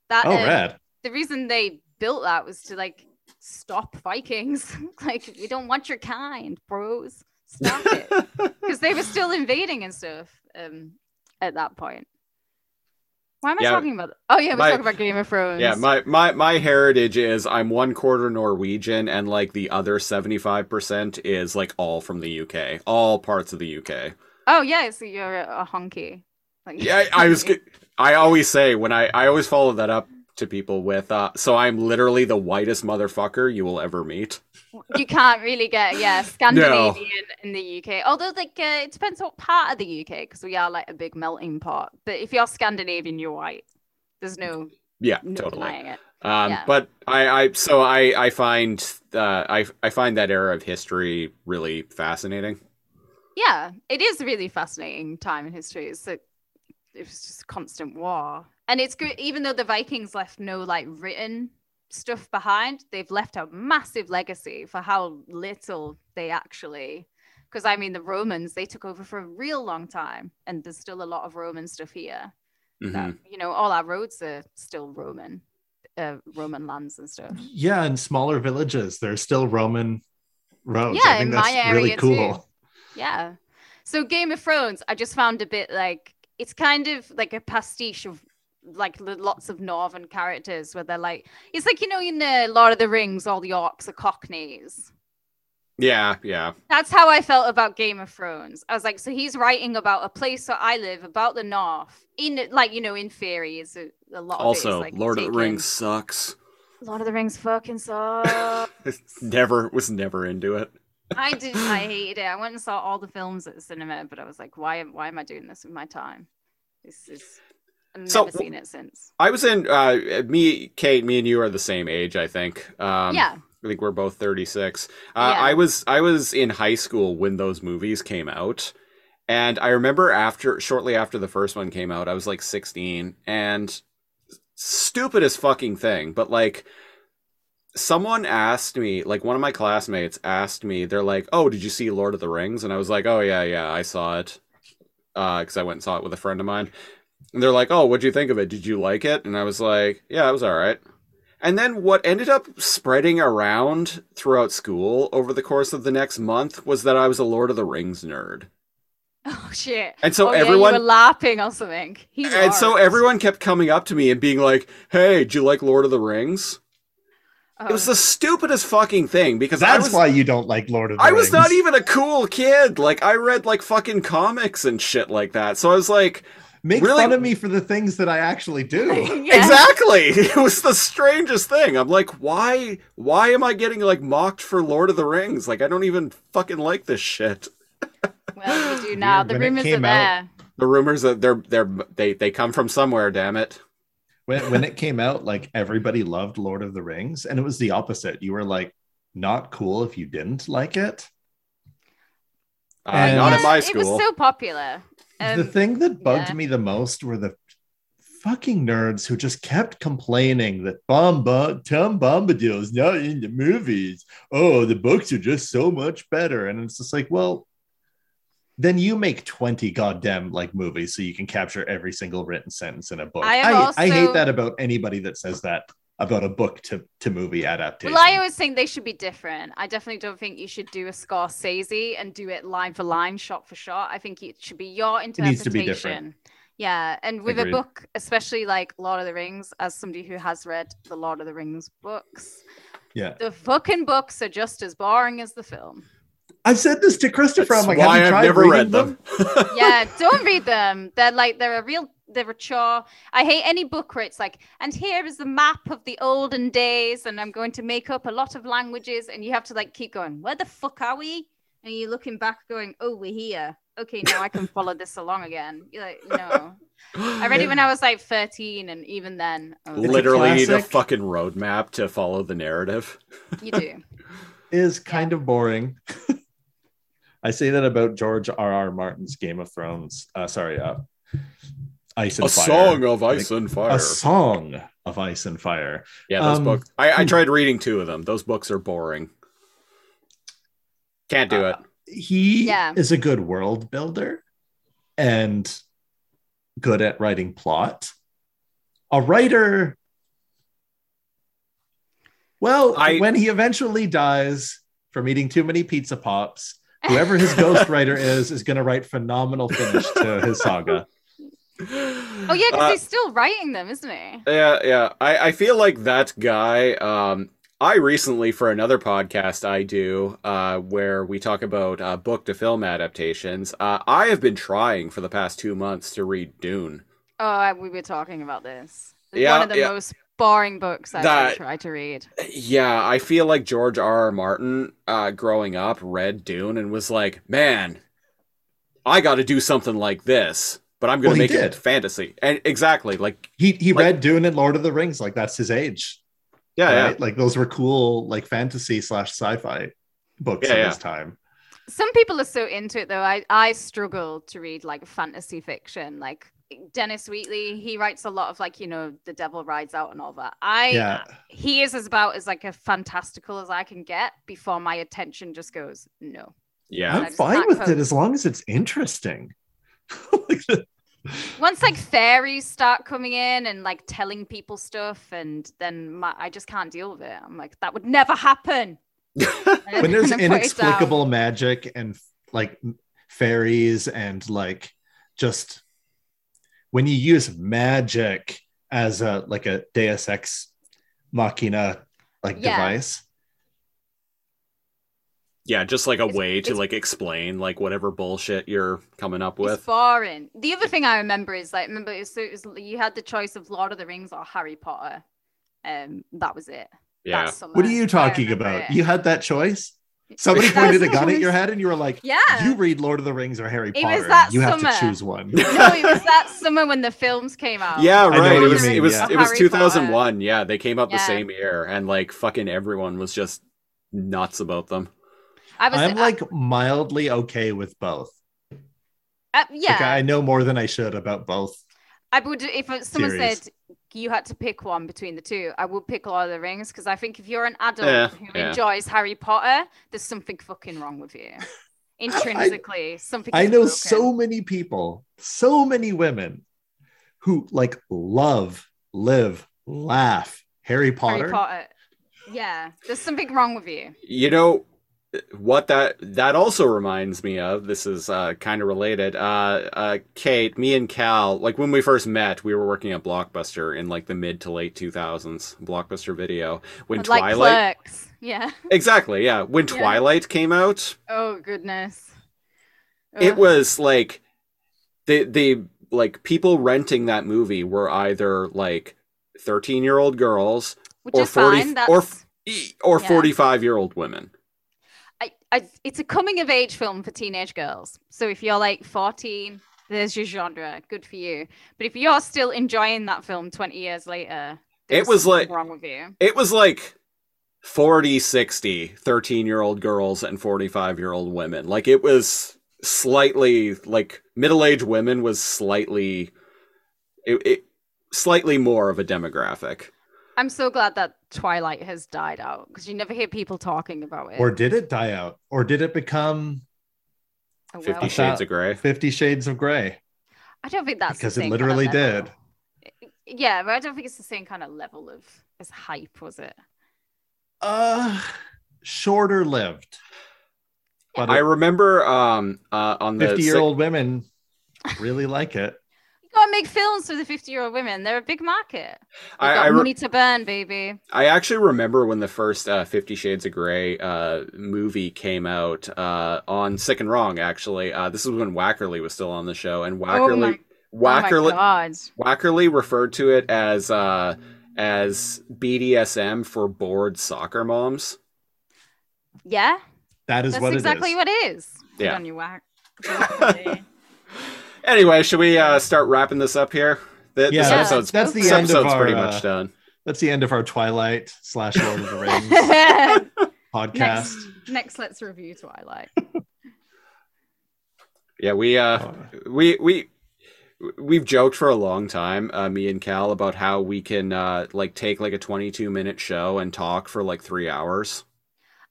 That Oh, um, rad. the reason they built that was to like stop Vikings. like we don't want your kind, bros. Stop it. Because they were still invading and stuff um at that point. Why am I Yeah. talking about Oh yeah, we're My- talking about Game of Thrones. Yeah, my, my my heritage is I'm one quarter Norwegian, and like the other 75% is like all from the UK, all parts of the UK. oh yeah, so you're a, a honky. Like, Yeah, I, I was. I always say when I I always follow that up to people with uh so I'm literally the whitest motherfucker you will ever meet. you can't really get yeah Scandinavian in the UK. Although like uh, it depends what part of the UK because we are like a big melting pot. But if you're Scandinavian, you're white. There's no Yeah, no totally. denying it. Um, Yeah. but I, I so I I find uh, I I find that era of history really fascinating. Yeah, it is a really fascinating time in history. It's like it was just constant war, and it's good. Even though the Vikings left no like written stuff behind, they've left a massive legacy for how little they actually. Because I mean, the Romans they took over for a real long time, and there's still a lot of Roman stuff here. Mhm. that you know all our roads are still roman uh, roman lands and stuff Yeah, and smaller villages, there's still Roman roads. Yeah, I think in that's my really area cool. too. yeah so game of thrones i just found a bit like it's kind of like a pastiche of like lots of northern characters where they're like it's like you know in the lord of the rings all the orcs are cockneys Yeah, yeah. that's how i felt about game of thrones i was like so he's writing about a place where i live about the north in like you know in theory is a, a lot of Also, like, Lord of the Rings sucks. Lord of the Rings fucking sucks. never was never into it. I did. I hated it. I went and saw all the films at the cinema, but I was like, why? am- Why am I doing this with my time? This is. I've So, never seen it since. I was in uh me Kate, me and you are the same age, I think. Um yeah. I think we're both 36. Uh, Yeah. I was I was in high school when those movies came out. And I remember after shortly after the first one came out, I was like 16 and stupidest fucking thing, but like someone asked me, like one of my classmates asked me, they're like, "Oh, did you see Lord of the Rings?" And I was like, "Oh yeah, yeah, I saw it." Uh, cuz I went and saw it with a friend of mine. And they're like, "Oh, what'd you think of it? Did you like it?" And I was like, "Yeah, it was all right." And then what ended up spreading around throughout school over the course of the next month was that I was a Lord of the Rings nerd. Oh shit! And so oh, yeah, everyone were laughing or something. He and so everyone kept coming up to me and being like, "Hey, do you like Lord of the Rings?" It was the stupidest fucking thing because That's was why you don't like Lord of the Rings. I Rings. was not even a cool kid. Like I read like fucking comics and shit like that. So I was like, Make really- fun of me for the things that I actually do. Yeah. exactly. It was the strangest thing. I'm like, why why am I getting like mocked for Lord of the Rings? Like I don't even fucking like this shit. Well, you do now. Weird. The rumors are came out- The rumors that they're they're they they come from somewhere, damn it. When, when it came out, like everybody loved Lord of the Rings, and it was the opposite. You were like not cool if you didn't like it. Uh, And- not at my school. It was so popular. Um, the thing that bugged yeah. me the most were the fucking nerds who just kept complaining that Bomba Tom Bombadil is not in the movies. Oh, the books are just so much better. And it's just like, well, then you make 20 goddamn like movies so you can capture every single written sentence in a book. I I, have I, hate that about anybody that says that about a book to, to movie adaptation. Well, I always think they should be different. I definitely don't think you should do a Scorsese and do it line for line, shot for shot. I think it should be your interpretation. needs to be different. Yeah, and with Agreed. a book, especially like Lord of the Rings, as somebody who has read the Lord of the Rings books, yeah. the fucking books are just as boring as the film. I've said this to Christopher. That's I'm like, why have you I've never read them. yeah, don't read them. They're like they're a real they're a chore. I hate any book where it's like, and here is the map of the olden days, and I'm going to make up a lot of languages, and you have to like keep going. Where the fuck are we? And you're looking back, going, "Oh, we're here. Okay, now I can follow this along again." You're like, no. I read it when I was like 13, and even then, I was Literally need a fucking roadmap to follow the narrative. you do. is kind of boring. I say that about George R. R. Martin's Game of Thrones. Uh, sorry, uh, Ice and a Fire. song of ice and fire. A song of Ice and Fire. Yeah, those Um, books. I, I tried reading two of them. Those books are boring. Can't do it. He Yeah. is a good world builder and good at writing plot. A writer. Well, I- when he eventually dies from eating too many pizza pops, whoever his ghostwriter is is going to write phenomenal finish to his saga. Oh yeah, because Uh, he's still writing them, isn't he? Yeah, yeah. I, I feel like that guy. Um, I recently, for another podcast I do, uh, where we talk about uh, book to film adaptations, uh, I have been trying for the past two months to read Dune. Oh, I- we were talking about this. It's Yeah, one of the yeah. most boring books I've That- ever tried to read. Yeah, I feel like George R. R. Martin, uh, growing up, read Dune and was like, man, I got to do something like this, but I'm going to he make it fantasy. And exactly, like, He he Like- read Dune and Lord of the Rings, like that's his age. yeah, yeah. Like those were cool, like fantasy slash sci-fi books Yeah, of yeah. his time. Some people are so into it though. I I struggle to read like fantasy fiction. Like Dennis Wheatley, he writes a lot of like you know The Devil Rides Out and all that. I Yeah, he is as about as like a fantastical as I can get before my attention just goes no. Yeah. I'm fine with cope. it as long as it's interesting. Once like fairies start coming in and like telling people stuff, and then my, I just can't deal with it. I'm like that would never happen. when there's And I put it down. inexplicable magic and like fairies and like just when you use magic as a like a Deus Ex Machina like Yeah. device. Yeah, just like a It's- way to like explain like whatever bullshit you're coming up It's with. boring. The other thing I remember is like, remember, it was, it was, you had the choice of Lord of the Rings or Harry Potter. Um, that was it. Yeah. What are you talking about? it. You had that choice. Somebody pointed a gun at your head and you were like, Yeah. "You read Lord of the Rings or Harry It Potter. was that you have to choose one." no, it was that summer when the films came out. Yeah, right. It was mean, it was yeah. it was Harry 2001. Yeah, they came out the Yeah. same year and like fucking everyone was just nuts about them. I was I'm I- like mildly okay with both. uh, yeah. Like, I know more than I should about both. I would if someone Series. said you had to pick one between the two, I would pick Lord of the Rings because I think if you're an adult Yeah, who yeah. enjoys Harry Potter, there's something fucking wrong with you. Intrinsically, something. I know broken. so many people, so many women who like love, live, laugh Harry Potter. Harry Potter. Yeah, there's something wrong with you. You know what that that also reminds me of. This is uh, kind of related. Uh, uh, Kate, me and Kal, like when we first met, we were working at Blockbuster in like the mid to late 2000s. Blockbuster Video when like Twilight. Yeah. Exactly, yeah. When Yeah. Twilight came out, Oh goodness. it was like the the like people renting that movie were either like 13 year old girls Which or 40 fine. That's, or or Yeah. 45 year old women. I, I, it's a coming of age film for teenage girls. So if you're like 14, there's your genre. Good for you. But if you're still enjoying that film 20 years later, it was like- wrong with you. It was like 40, 60, 13 year old girls and 45 year old women. Like it was slightly like middle aged women was slightly it, it slightly more of a demographic. I'm so glad that Twilight has died out because you never hear people talking about it. Or did it die out? Or did it become well, 50 Well, Shades of Grey. Fifty Shades of Grey? I don't think that's Because it same kind of literally did. Yeah, but I don't think it's the same kind of level of as hype, was it? Uh shorter lived. But I remember um uh on the 50 year old women really like it. You gotta make films for the 50 year old women. They're a big market. They I, got I, re- money to burn, baby. I actually remember when the first uh, Fifty Shades of Grey uh, movie came out uh, on Sick and Wrong. Actually, uh, this is when Wackerly was still on the show, and Oh Wackerly oh my Wackerly god. Wackerly referred to it as uh, as BDSM for bored soccer moms. Yeah, That is that's what exactly it is. what it is. Good Yeah. on you, Wack. Wackerly. Anyway, should we uh, start wrapping this up here? Th- Yeah, this that's- episode's, that's the this end of episode's our, pretty uh, much done. That's the end of our Twilight slash Lord of the Rings podcast. next, next, let's review Twilight. Yeah, we uh, Oh. we we we've joked for a long time uh, me and Kal about how we can uh, like take like a 22 minute show and talk for like three hours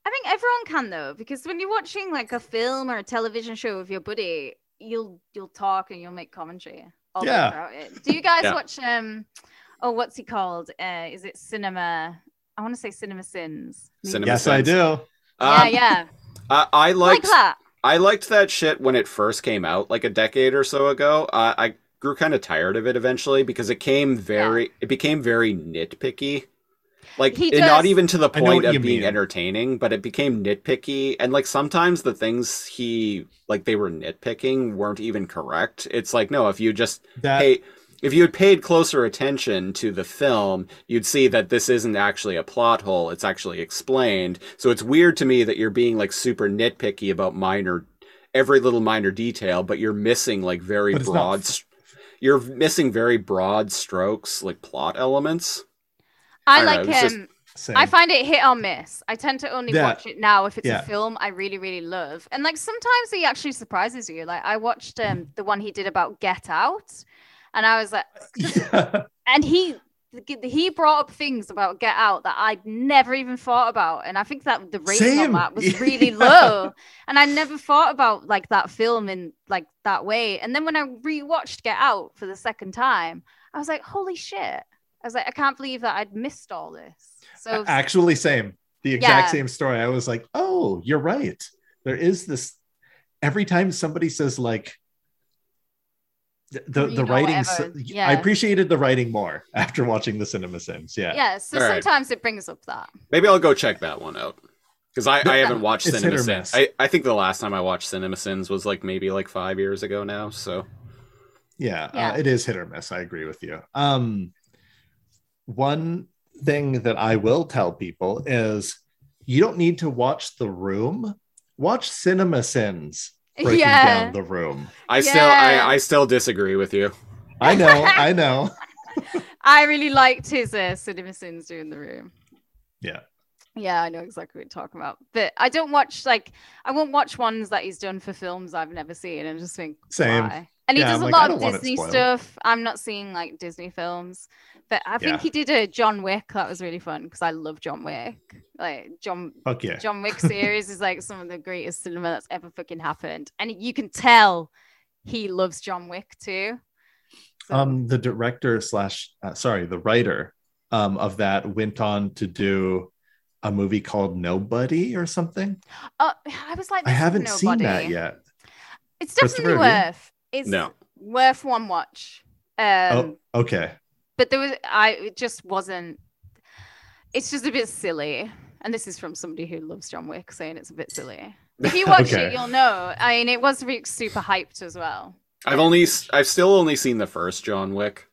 I think everyone can though, because when you're watching like a film or a television show with your buddy, you'll you'll talk and you'll make commentary all Yeah. about it. Do you guys Yeah. watch um oh what's he called? Uh is it cinema I want to say Cinema Sins. Cinema Yes, I do. Yeah, Um, yeah. I, I like liked that. i liked that shit when it first came out like a decade or so ago uh, i grew kind of tired of it eventually because it came very it became very nitpicky like He and not even to the point of being mean. entertaining but it became nitpicky. And like sometimes the things he like they were nitpicking weren't even correct. It's like no if you just That hey if you had paid closer attention to the film you'd see that this isn't actually a plot hole. It's actually explained. So it's weird to me that you're being like super nitpicky about minor every little minor detail but you're missing like very But it's not broad you're missing very broad strokes like plot elements I know, like just- him. same. I find it hit or miss. I tend to only Yeah. watch it now if it's Yeah. a film I really, really love. And like sometimes he actually surprises you. Like I watched um the one he did about Get Out, and I was like, yeah. and he he brought up things about Get Out that I'd never even thought about, and I think that the rating on that was really low, and I never thought about like that film in like that way. And then when I rewatched Get Out for the second time, I was like, holy shit! I was like, I can't believe that I'd missed all this. So Actually, same. The exact Yeah. same story. I was like, oh, you're right. There is this. Every time somebody says like the the, the writing, whatever. I appreciated the writing more after watching the Cinema Sins. Yeah. yeah, so All right. sometimes it brings up that. maybe i'll go check that one out because I, I haven't watched It's cinema sins. I, I think the last time i watched cinema sins was like maybe like five years ago now so Yeah, Yeah. Uh, it is hit or miss. I agree with you. Um, one thing that I will tell people is you don't need to watch The Room. Watch Cinema Sins breaking Yeah. down The Room. i still I, I still disagree with you I know, I know. I really liked his uh, Cinema Sins doing the room. Yeah. Yeah, I know exactly what you're talking about. But I don't watch like I won't watch ones that he's done for films I've never seen and just think Same. why? And he Yeah, does I'm a like, lot of Disney stuff. I'm not seeing like Disney films. But I think Yeah. he did a John Wick that was really fun because I love John Wick. Like John Fuck yeah. John Wick series is like some of the greatest cinema that's ever fucking happened. And you can tell he loves John Wick too. So- Um, the director slash uh, sorry, the writer um of that went on to do a movie called Nobody or something. Oh, I was like, I haven't seen that yet. It's definitely worth. It's No. worth one watch. Um, oh, okay. But there was I it just wasn't. It's just a bit silly, and this is from somebody who loves John Wick saying it's a bit silly. If you watch Okay. it, you'll know. I mean, it was super hyped as well. I've only, I've still only seen the first John Wick.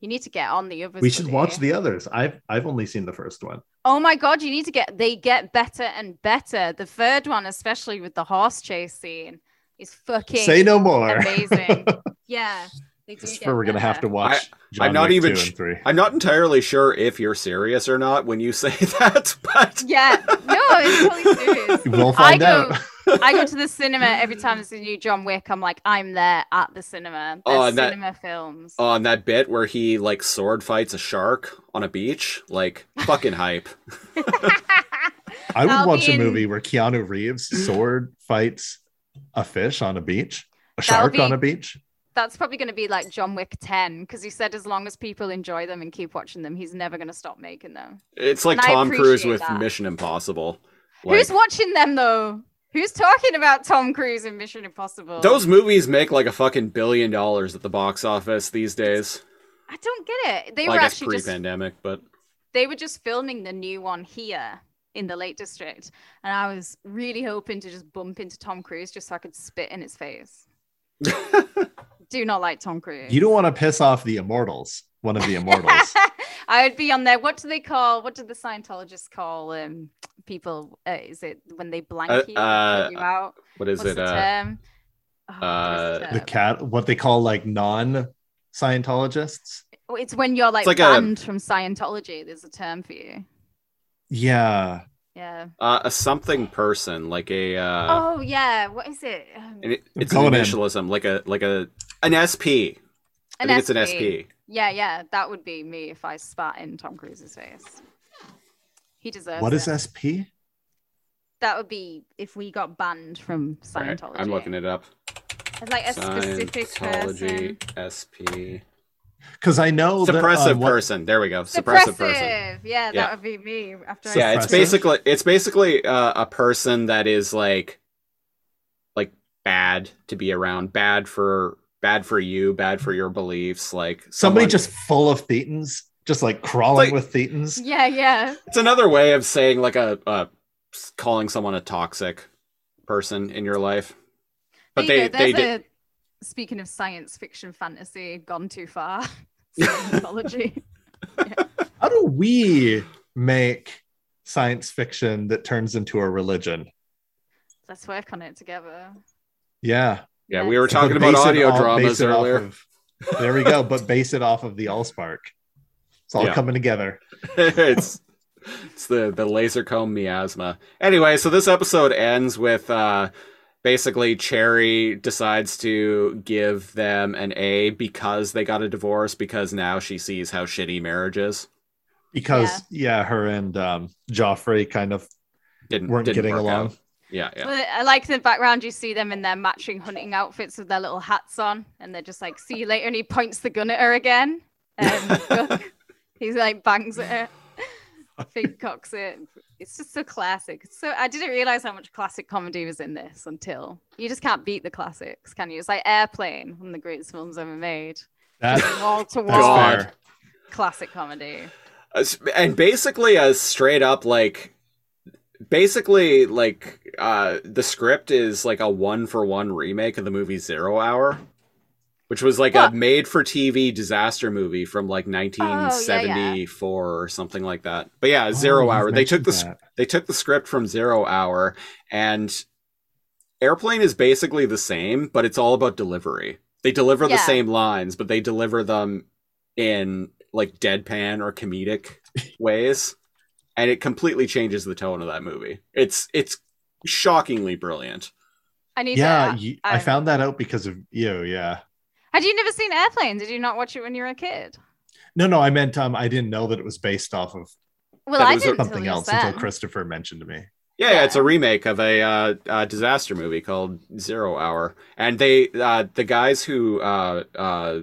You need to get on the others. We should buddy. watch the others. I've I've only seen the first one. Oh my god, you need to get. They get better and better. The third one, especially with the horse chase scene, is fucking Say no more. amazing. yeah, they do. Christopher, get we're gonna have to watch. John I'm not Wick even two sh- and three. I'm not entirely sure if you're serious or not when you say that, but Yeah, no, it's totally serious. We'll I find go, out. I go to the cinema every time there's a new John Wick. I'm like, I'm there at the cinema. Oh, There's and that- cinema films. Oh, on that bit where he like sword fights a shark on a beach, like fucking hype. I would I'll watch be a in- movie where Keanu Reeves sword fights a fish on a beach, a That'll shark be- on a beach. That's probably going to be like John Wick 10 because he said as long as people enjoy them and keep watching them, he's never going to stop making them. It's like And Tom Cruise with that. Mission Impossible. Like, Who's watching them though? Who's talking about Tom Cruise in Mission Impossible? those movies make like a fucking billion dollars at the box office these days. I don't get it. They Well, were actually just pre-pandemic, but they were just filming the new one here in the Lake District, and I was really hoping to just bump into Tom Cruise just so I could spit in his face. Do not like Tom Cruise. You don't want to piss off the immortals. One of the immortals. I would be on there. What do they call? What do the Scientologists call um people? Uh, is it when they blank Uh, you, uh, you out? what is What's it? the Uh, term? Oh, there is a uh, the cat, what they call like non Scientologists. It's when you're like, like a- banned from Scientology. There's a term for you. Yeah. Yeah. uh, a something person, like a. Uh, oh yeah. What is it? Um, it- it's Going an in. initialism, like a like a an SP. I think it's an SP. Yeah, yeah. That would be me if I spat in Tom Cruise's face. He deserves What it. is SP? That would be if we got banned from Right, Scientology. I'm looking it up. Like a specific person. Scientology SP. Because I know that, Suppressive uh, what- person. There we go. Suppressive, person. Suppressive. Yeah, that Yeah. would be me. After I Yeah, it's basically it's basically uh, a person that is like like bad to be around, bad for bad for you, bad for your beliefs. Like somebody someone- just full of thetans, just like crawling Like- with thetans. Yeah, yeah. it's another way of saying like a, a calling someone a toxic person in your life. But There they go. they There's did a speaking of science fiction fantasy gone too far. Scientology. How do we make science fiction that turns into a religion? Let's work on it together. Yeah. yeah, we were But talking about audio off- dramas base it off earlier. of- there we go. But base it off of the Allspark. It's all Yeah. coming together. it's it's the the Lazor Comb miasma. Anyway, so this episode ends with uh basically Jerri decides to give them an A because they got a divorce because now she sees how shitty marriage is. Because yeah, her and um Joffrey kind of Didn't weren't didn't getting along. out. Yeah, yeah. But I like the background. You see them in their matching hunting outfits with their little hats on, and they're just like, "See you later." And he points the gun at her again. Um, he's like bangs at her, fig cocks it. It's just so classic. So I didn't realize how much classic comedy was in this until you just can't beat the classics, can you? It's like Airplane, one of the greatest films ever made. that Wall to wall classic comedy. And basically a straight up like basically like uh the script is like a one for one remake of the movie Zero Hour which was like What? a made for TV disaster movie from like 1974 or something like that. But yeah, oh, Zero Oh, Hour. They took the that. they took the script from Zero Hour and Airplane is basically the same, but it's all about delivery. They deliver the same lines, but they deliver them in like deadpan or comedic ways. and it completely changes the tone of that movie. It's it's shockingly brilliant. I need Yeah, to. you, I- I found that out because of you. Yeah. Had you never seen Airplane? Did you not watch it when you were a kid? No, no, I meant um, I didn't know that it was based off of Well, I was didn't something until else just until. Christopher mentioned to me. Yeah, yeah, it's a remake of a uh, uh, disaster movie called Zero Hour, and they uh, the guys who uh, uh,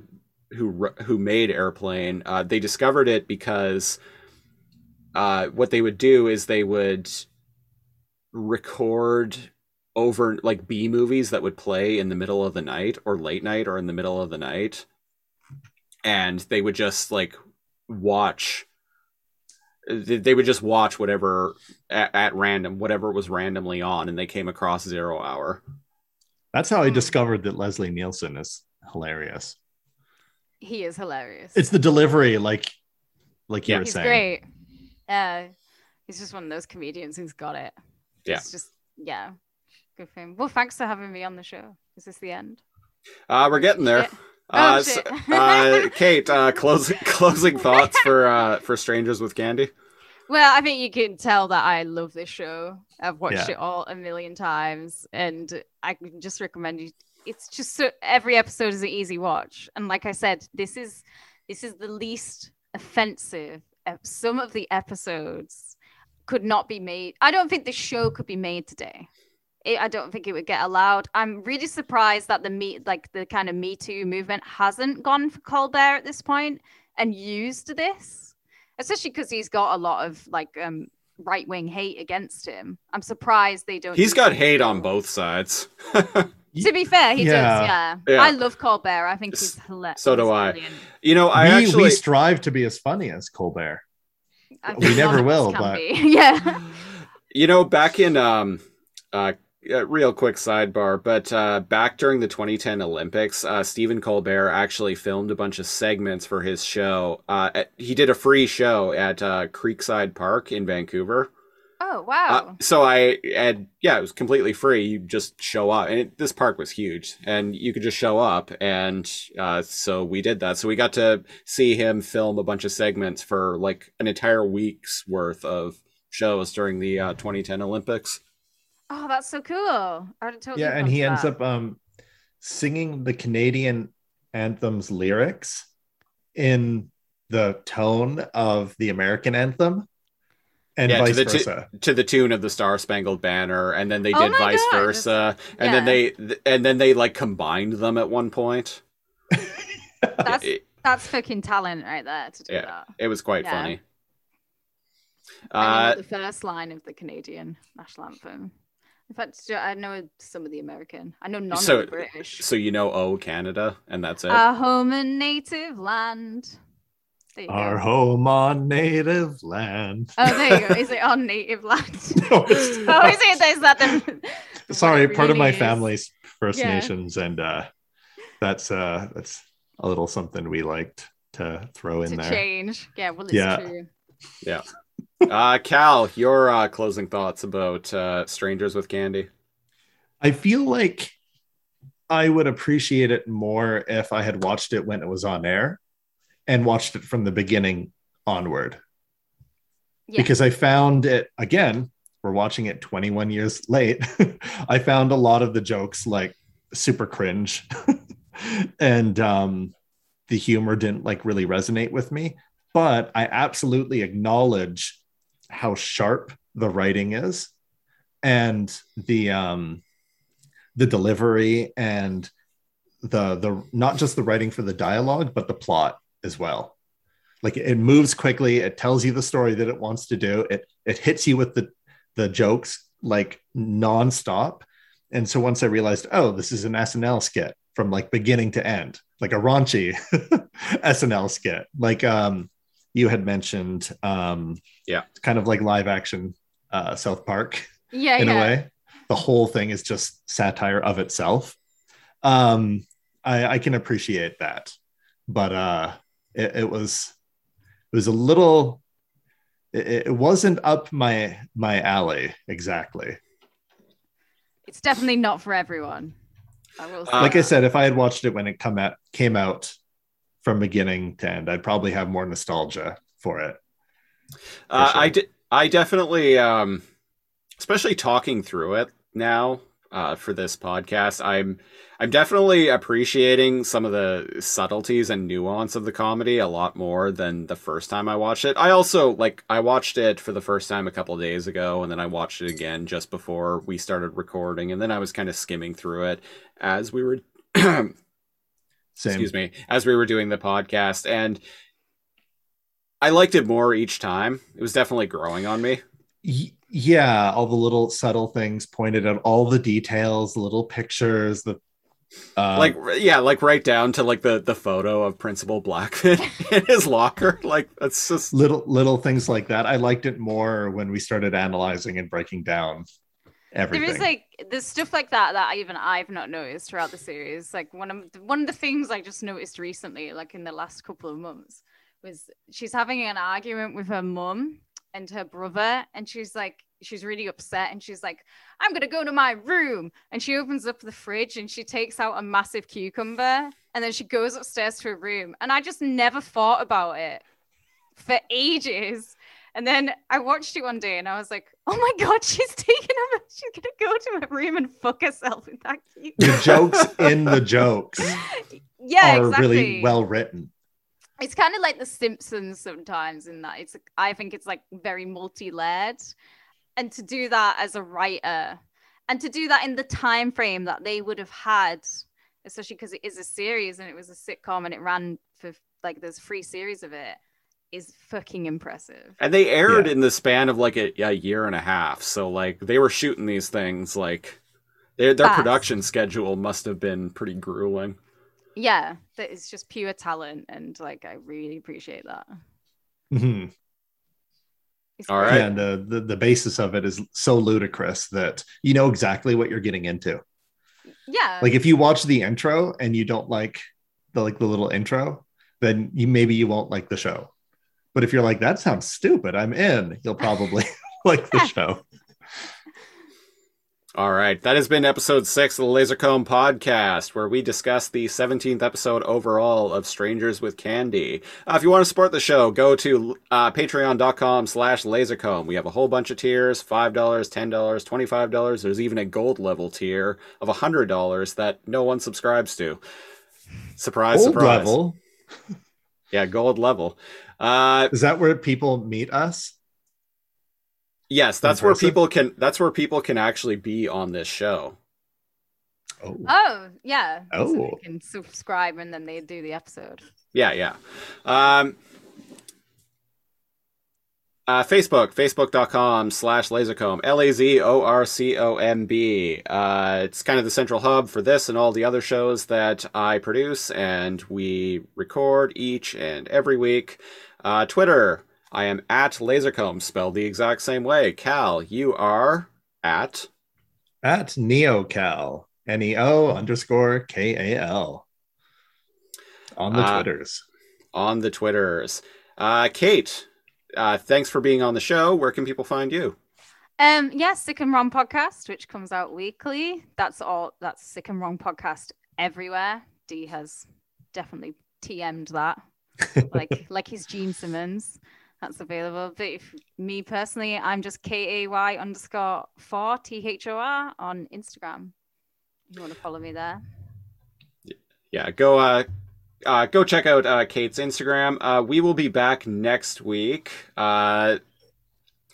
who who made Airplane uh, they discovered it because uh, what they would do is they would record over like B movies that would play in the middle of the night or late night or in the middle of the night, and they would just like watch they they would just watch whatever at, at random, whatever was randomly on, and they came across Zero Hour. That's how I Hmm. discovered that Leslie Nielsen is hilarious. He is hilarious. It's the delivery, like like you Yeah. were He's saying. great. Yeah, he's just one of those comedians who's got it. Yeah. It's just yeah, good for him. Well, thanks for having me on the show. Is this the end? Uh, we're getting there. Yeah. Uh, Oh, so- shit. uh, Kate, uh, closing closing thoughts for uh, for Strangers with Candy. Well, I think you can tell that I love this show. I've watched Yeah. it all a million times, and I can just recommend you. It's just so every episode is an easy watch, and like I said, this is this is the least offensive. ep- Some of the episodes could not be made. I don't think the show could be made today. It, I don't think it would get allowed. I'm really surprised that the me like the kind of Me Too movement hasn't gone for Colbert at this point and used this especially because he's got a lot of like um right wing hate against him. I'm surprised they don't. He's got hate still. on both sides. To be fair, he Yeah. does. Yeah. Yeah. I love Colbert. I think he's hilarious. So do I. you know, I we, actually we strive to be as funny as Colbert. I We never none of us will, but- be. yeah. You know, back in um, uh, uh, real quick sidebar, but uh, back during the 2010 Olympics, uh, Stephen Colbert actually filmed a bunch of segments for his show. Uh, at- he did a free show at uh, Creekside Park in Vancouver. Oh Uh, wow. so I and yeah, it was completely free. You just show up, and it, this park was huge, and you could just show up, and uh, so we did that. So we got to see him film a bunch of segments for like an entire week's worth of shows during the uh, 2010 Olympics. Oh, that's so cool. I totally. Yeah, and he ends that. up um singing the Canadian anthem's lyrics in the tone of the American anthem and Yeah, to vice the t- versa. to the tune of the Star Spangled Banner, and then they Oh did my vice God, versa, and then they th- and then they like combined them at one point. That's that's fucking talent right there to do Yeah. that. it was quite Yeah. funny. Uh, the first line of the Canadian national anthem. In fact, I know some of the American. I know none So- of the British. so you know, oh Canada, and that's it. Our home and native land. There you Our go. home on native land. Oh, there you go. Is it on native land? No, it's oh, is it? Is that the? Sorry, whatever part of my is? family's First Yeah. Nations, and uh, that's uh, that's a little something we liked to throw in to there. change. Yeah, well, it's Yeah. true. Uh, Kal, your uh, closing thoughts about uh, Strangers with Candy? I feel like I would appreciate it more if I had watched it when it was on air and watched it from the beginning onward. Yeah. Because I found it again, we're watching it 21 years late. I found a lot of the jokes like super cringe and um the humor didn't like really resonate with me, but I absolutely acknowledge how sharp the writing is and the um the delivery and the the not just the writing for the dialogue but the plot as well. Like it moves quickly. It tells you the story that it wants to do. It it hits you with the the jokes like nonstop. And so once i realized oh this is an snl skit from like beginning to end like a raunchy snl skit. Like um you had mentioned um Yeah. kind of like live action uh south park Yeah, in yeah. a way. The whole thing is just satire of itself. Um, I, I can appreciate that, but uh, it, it was it was a little. It, it wasn't up my my alley exactly. It's definitely not for everyone. I will say Uh, like I said, if I had watched it when it come out came out from beginning to end, I'd probably have more nostalgia for it. Uh, sure. I did. I definitely, um, especially talking through it now uh, for this podcast, I'm I'm definitely appreciating some of the subtleties and nuance of the comedy a lot more than the first time I watched it. I also like I watched it for the first time a couple days ago, and then I watched it again just before we started recording, and then I was kind of skimming through it as we were. excuse me, as we were doing the podcast, and I liked it more each time. It was definitely growing on me. Yeah, all the little subtle things pointed out, all the details, little pictures, the uh, like yeah, like right down to like the the photo of Principal Blackman in his locker. Like that's just little little things like that. I liked it more when we started analyzing and breaking down everything. There is like there's stuff like that that even I've not noticed throughout the series. Like one of one of the things I just noticed recently, like in the last couple of months, was she's having an argument with her mum and her brother, and she's like, she's really upset, and she's like, I'm gonna go to my room, and she opens up the fridge and she takes out a massive cucumber, and then she goes upstairs to her room, and I just never thought about it for ages. And then I watched it one day and I was like, oh my God, she's taking a, she's going to go to her room and fuck herself with that. The jokes in the jokes yeah, are exactly. really well written it's kind of like the simpsons sometimes in that it's i think it's like very multi-layered and to do that as a writer and to do that in the time frame that they would have had especially because it is a series and it was a sitcom and it ran for like there's three series of it is fucking impressive. And they aired yeah. in the span of like a, a, year and a half. So like they were shooting these things like their, their production schedule must have been pretty grueling. Yeah that is just pure talent and like i really appreciate that. Mm-hmm. all right. And uh, the, the basis of it is so ludicrous that you know exactly what you're getting into. Yeah. Like if you watch the intro and you don't like the like the little intro then you maybe you won't like the show but if you're like that sounds stupid i'm in you'll probably like the show all right, that has been episode six of the Lazor Comb podcast, where we discuss the 17th episode overall of Strangers with Candy. Uh, if you want to support the show, go to uh, patreon.com slash lazorcomb. We have a whole bunch of tiers, $5, $10, $25. There's even a gold level tier of $100 that no one subscribes to. Surprise, gold surprise. level? yeah, gold level. Uh, Is that where people meet us? Yes, that's where people can. That's where people can actually be on this show. Oh, oh yeah. Oh, so can subscribe and then they do the episode. Yeah, yeah. Um, uh, Facebook, facebook.com slash lazorcomb, L A Z O R C O M B. Uh, it's kind of the central hub for this and all the other shows that I produce and we record each and every week. Uh, Twitter, I am at LazorComb, spelled the exact same way. Kal, you are at at Neo Kal, N E O underscore K A L on the uh, Twitters. On the Twitters. Uh, Kate, uh, thanks for being on the show. Where can people find you? Um, yes, yeah, Sick and Wrong podcast, which comes out weekly. That's all. That's Sick and Wrong podcast everywhere. D has definitely TM'd that, like like he's Gene Simmons that's available. But if me personally, I'm just K A Y underscore four T H O R on Instagram. You want to follow me there. Yeah, go uh uh, go check out uh, Kate's Instagram. Uh, we will be back next week uh,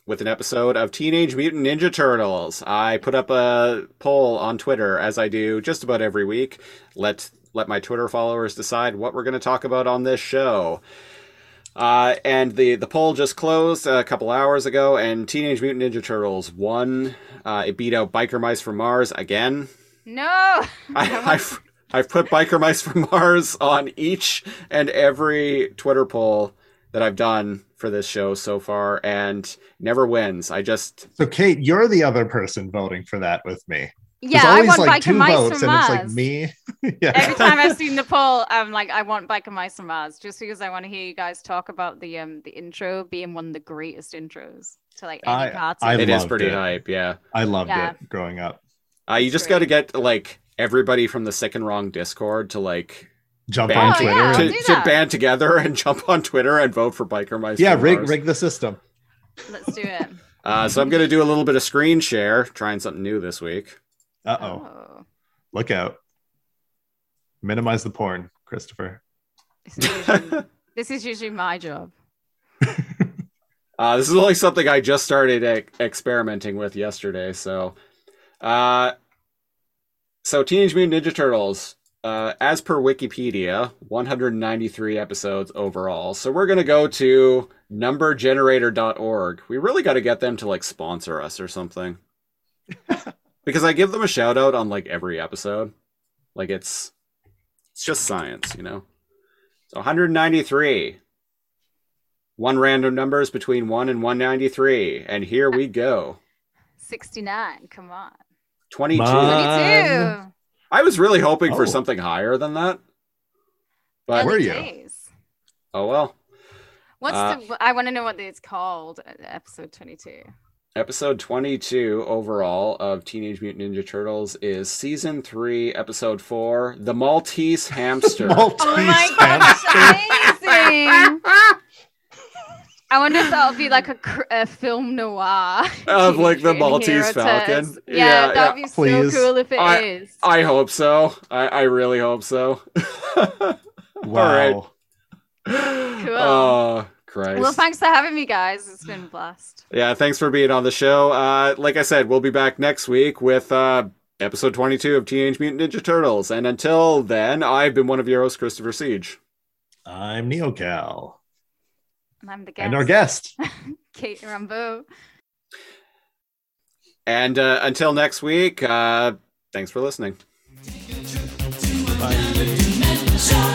with an episode of Teenage Mutant Ninja Turtles. I put up a poll on Twitter, as I do just about every week. Let let my Twitter followers decide what we're going to talk about on this show. Uh, and the the poll just closed a couple hours ago, and Teenage Mutant Ninja Turtles won. Uh, it beat out Biker Mice from Mars again. No, I, I've I've put Biker Mice from Mars on each and every Twitter poll that I've done for this show so far, and never wins. I just so Kate, you're the other person voting for that with me. Yeah, I want like Biker Mice votes, from Mars. And it's like me. yeah. Every time I've seen the poll, I'm like, I want Biker Mice from Mars, just because I want to hear you guys talk about the um the intro being one of the greatest intros to like any I, cartoon. it is pretty it. hype. Yeah, I loved yeah. it growing up. Uh, you just got to get like everybody from the Sick and Wrong Discord to like jump on Twitter yeah, to, to, band together and jump on Twitter and vote for Biker Mice. Yeah, rig rig the system. Let's do it. Uh, so I'm going to do a little bit of screen share, trying something new this week. Uh oh. Look out. Minimize the porn, Christopher. This is usually, this is usually my job. Uh, this is only something I just started e- experimenting with yesterday. So, uh, so Teenage Mutant Ninja Turtles, uh, as per Wikipedia, 193 episodes overall. So we're gonna go to numbergenerator.org. We really got to get them to like sponsor us or something, because I give them a shout out on like every episode. Like it's it's just science, you know. So 193 one random number is between 1 and 193 and here we go 69. Come on. 22 My- 22. i was really hoping for Oh. something higher than that but Were Early you? days. oh well What's Uh, the? I want to know what it's called. uh, Episode 22. Episode 22 overall of teenage mutant ninja turtles is season 3 episode 4 the maltese hamster Maltese Oh my hamster. gosh, amazing! I wonder if that'll be like a, a film noir Of, like, the Maltese Hero Falcon? Turtles. Yeah, Yeah, yeah. that'd be Please. so cool if it is. I hope so i, I really hope so Wow. Cool. oh Christ. Well, thanks for having me, guys. It's been a blast. Yeah, thanks for being on the show. Uh, like I said, we'll be back next week with uh, episode 22 of Teenage Mutant Ninja Turtles. And until then, I've been one of your hosts, Christopher Siege. I'm Neo Kal. I'm the guest. And our guest, Kate Rambo. And uh, until next week, uh, thanks for listening. Bye.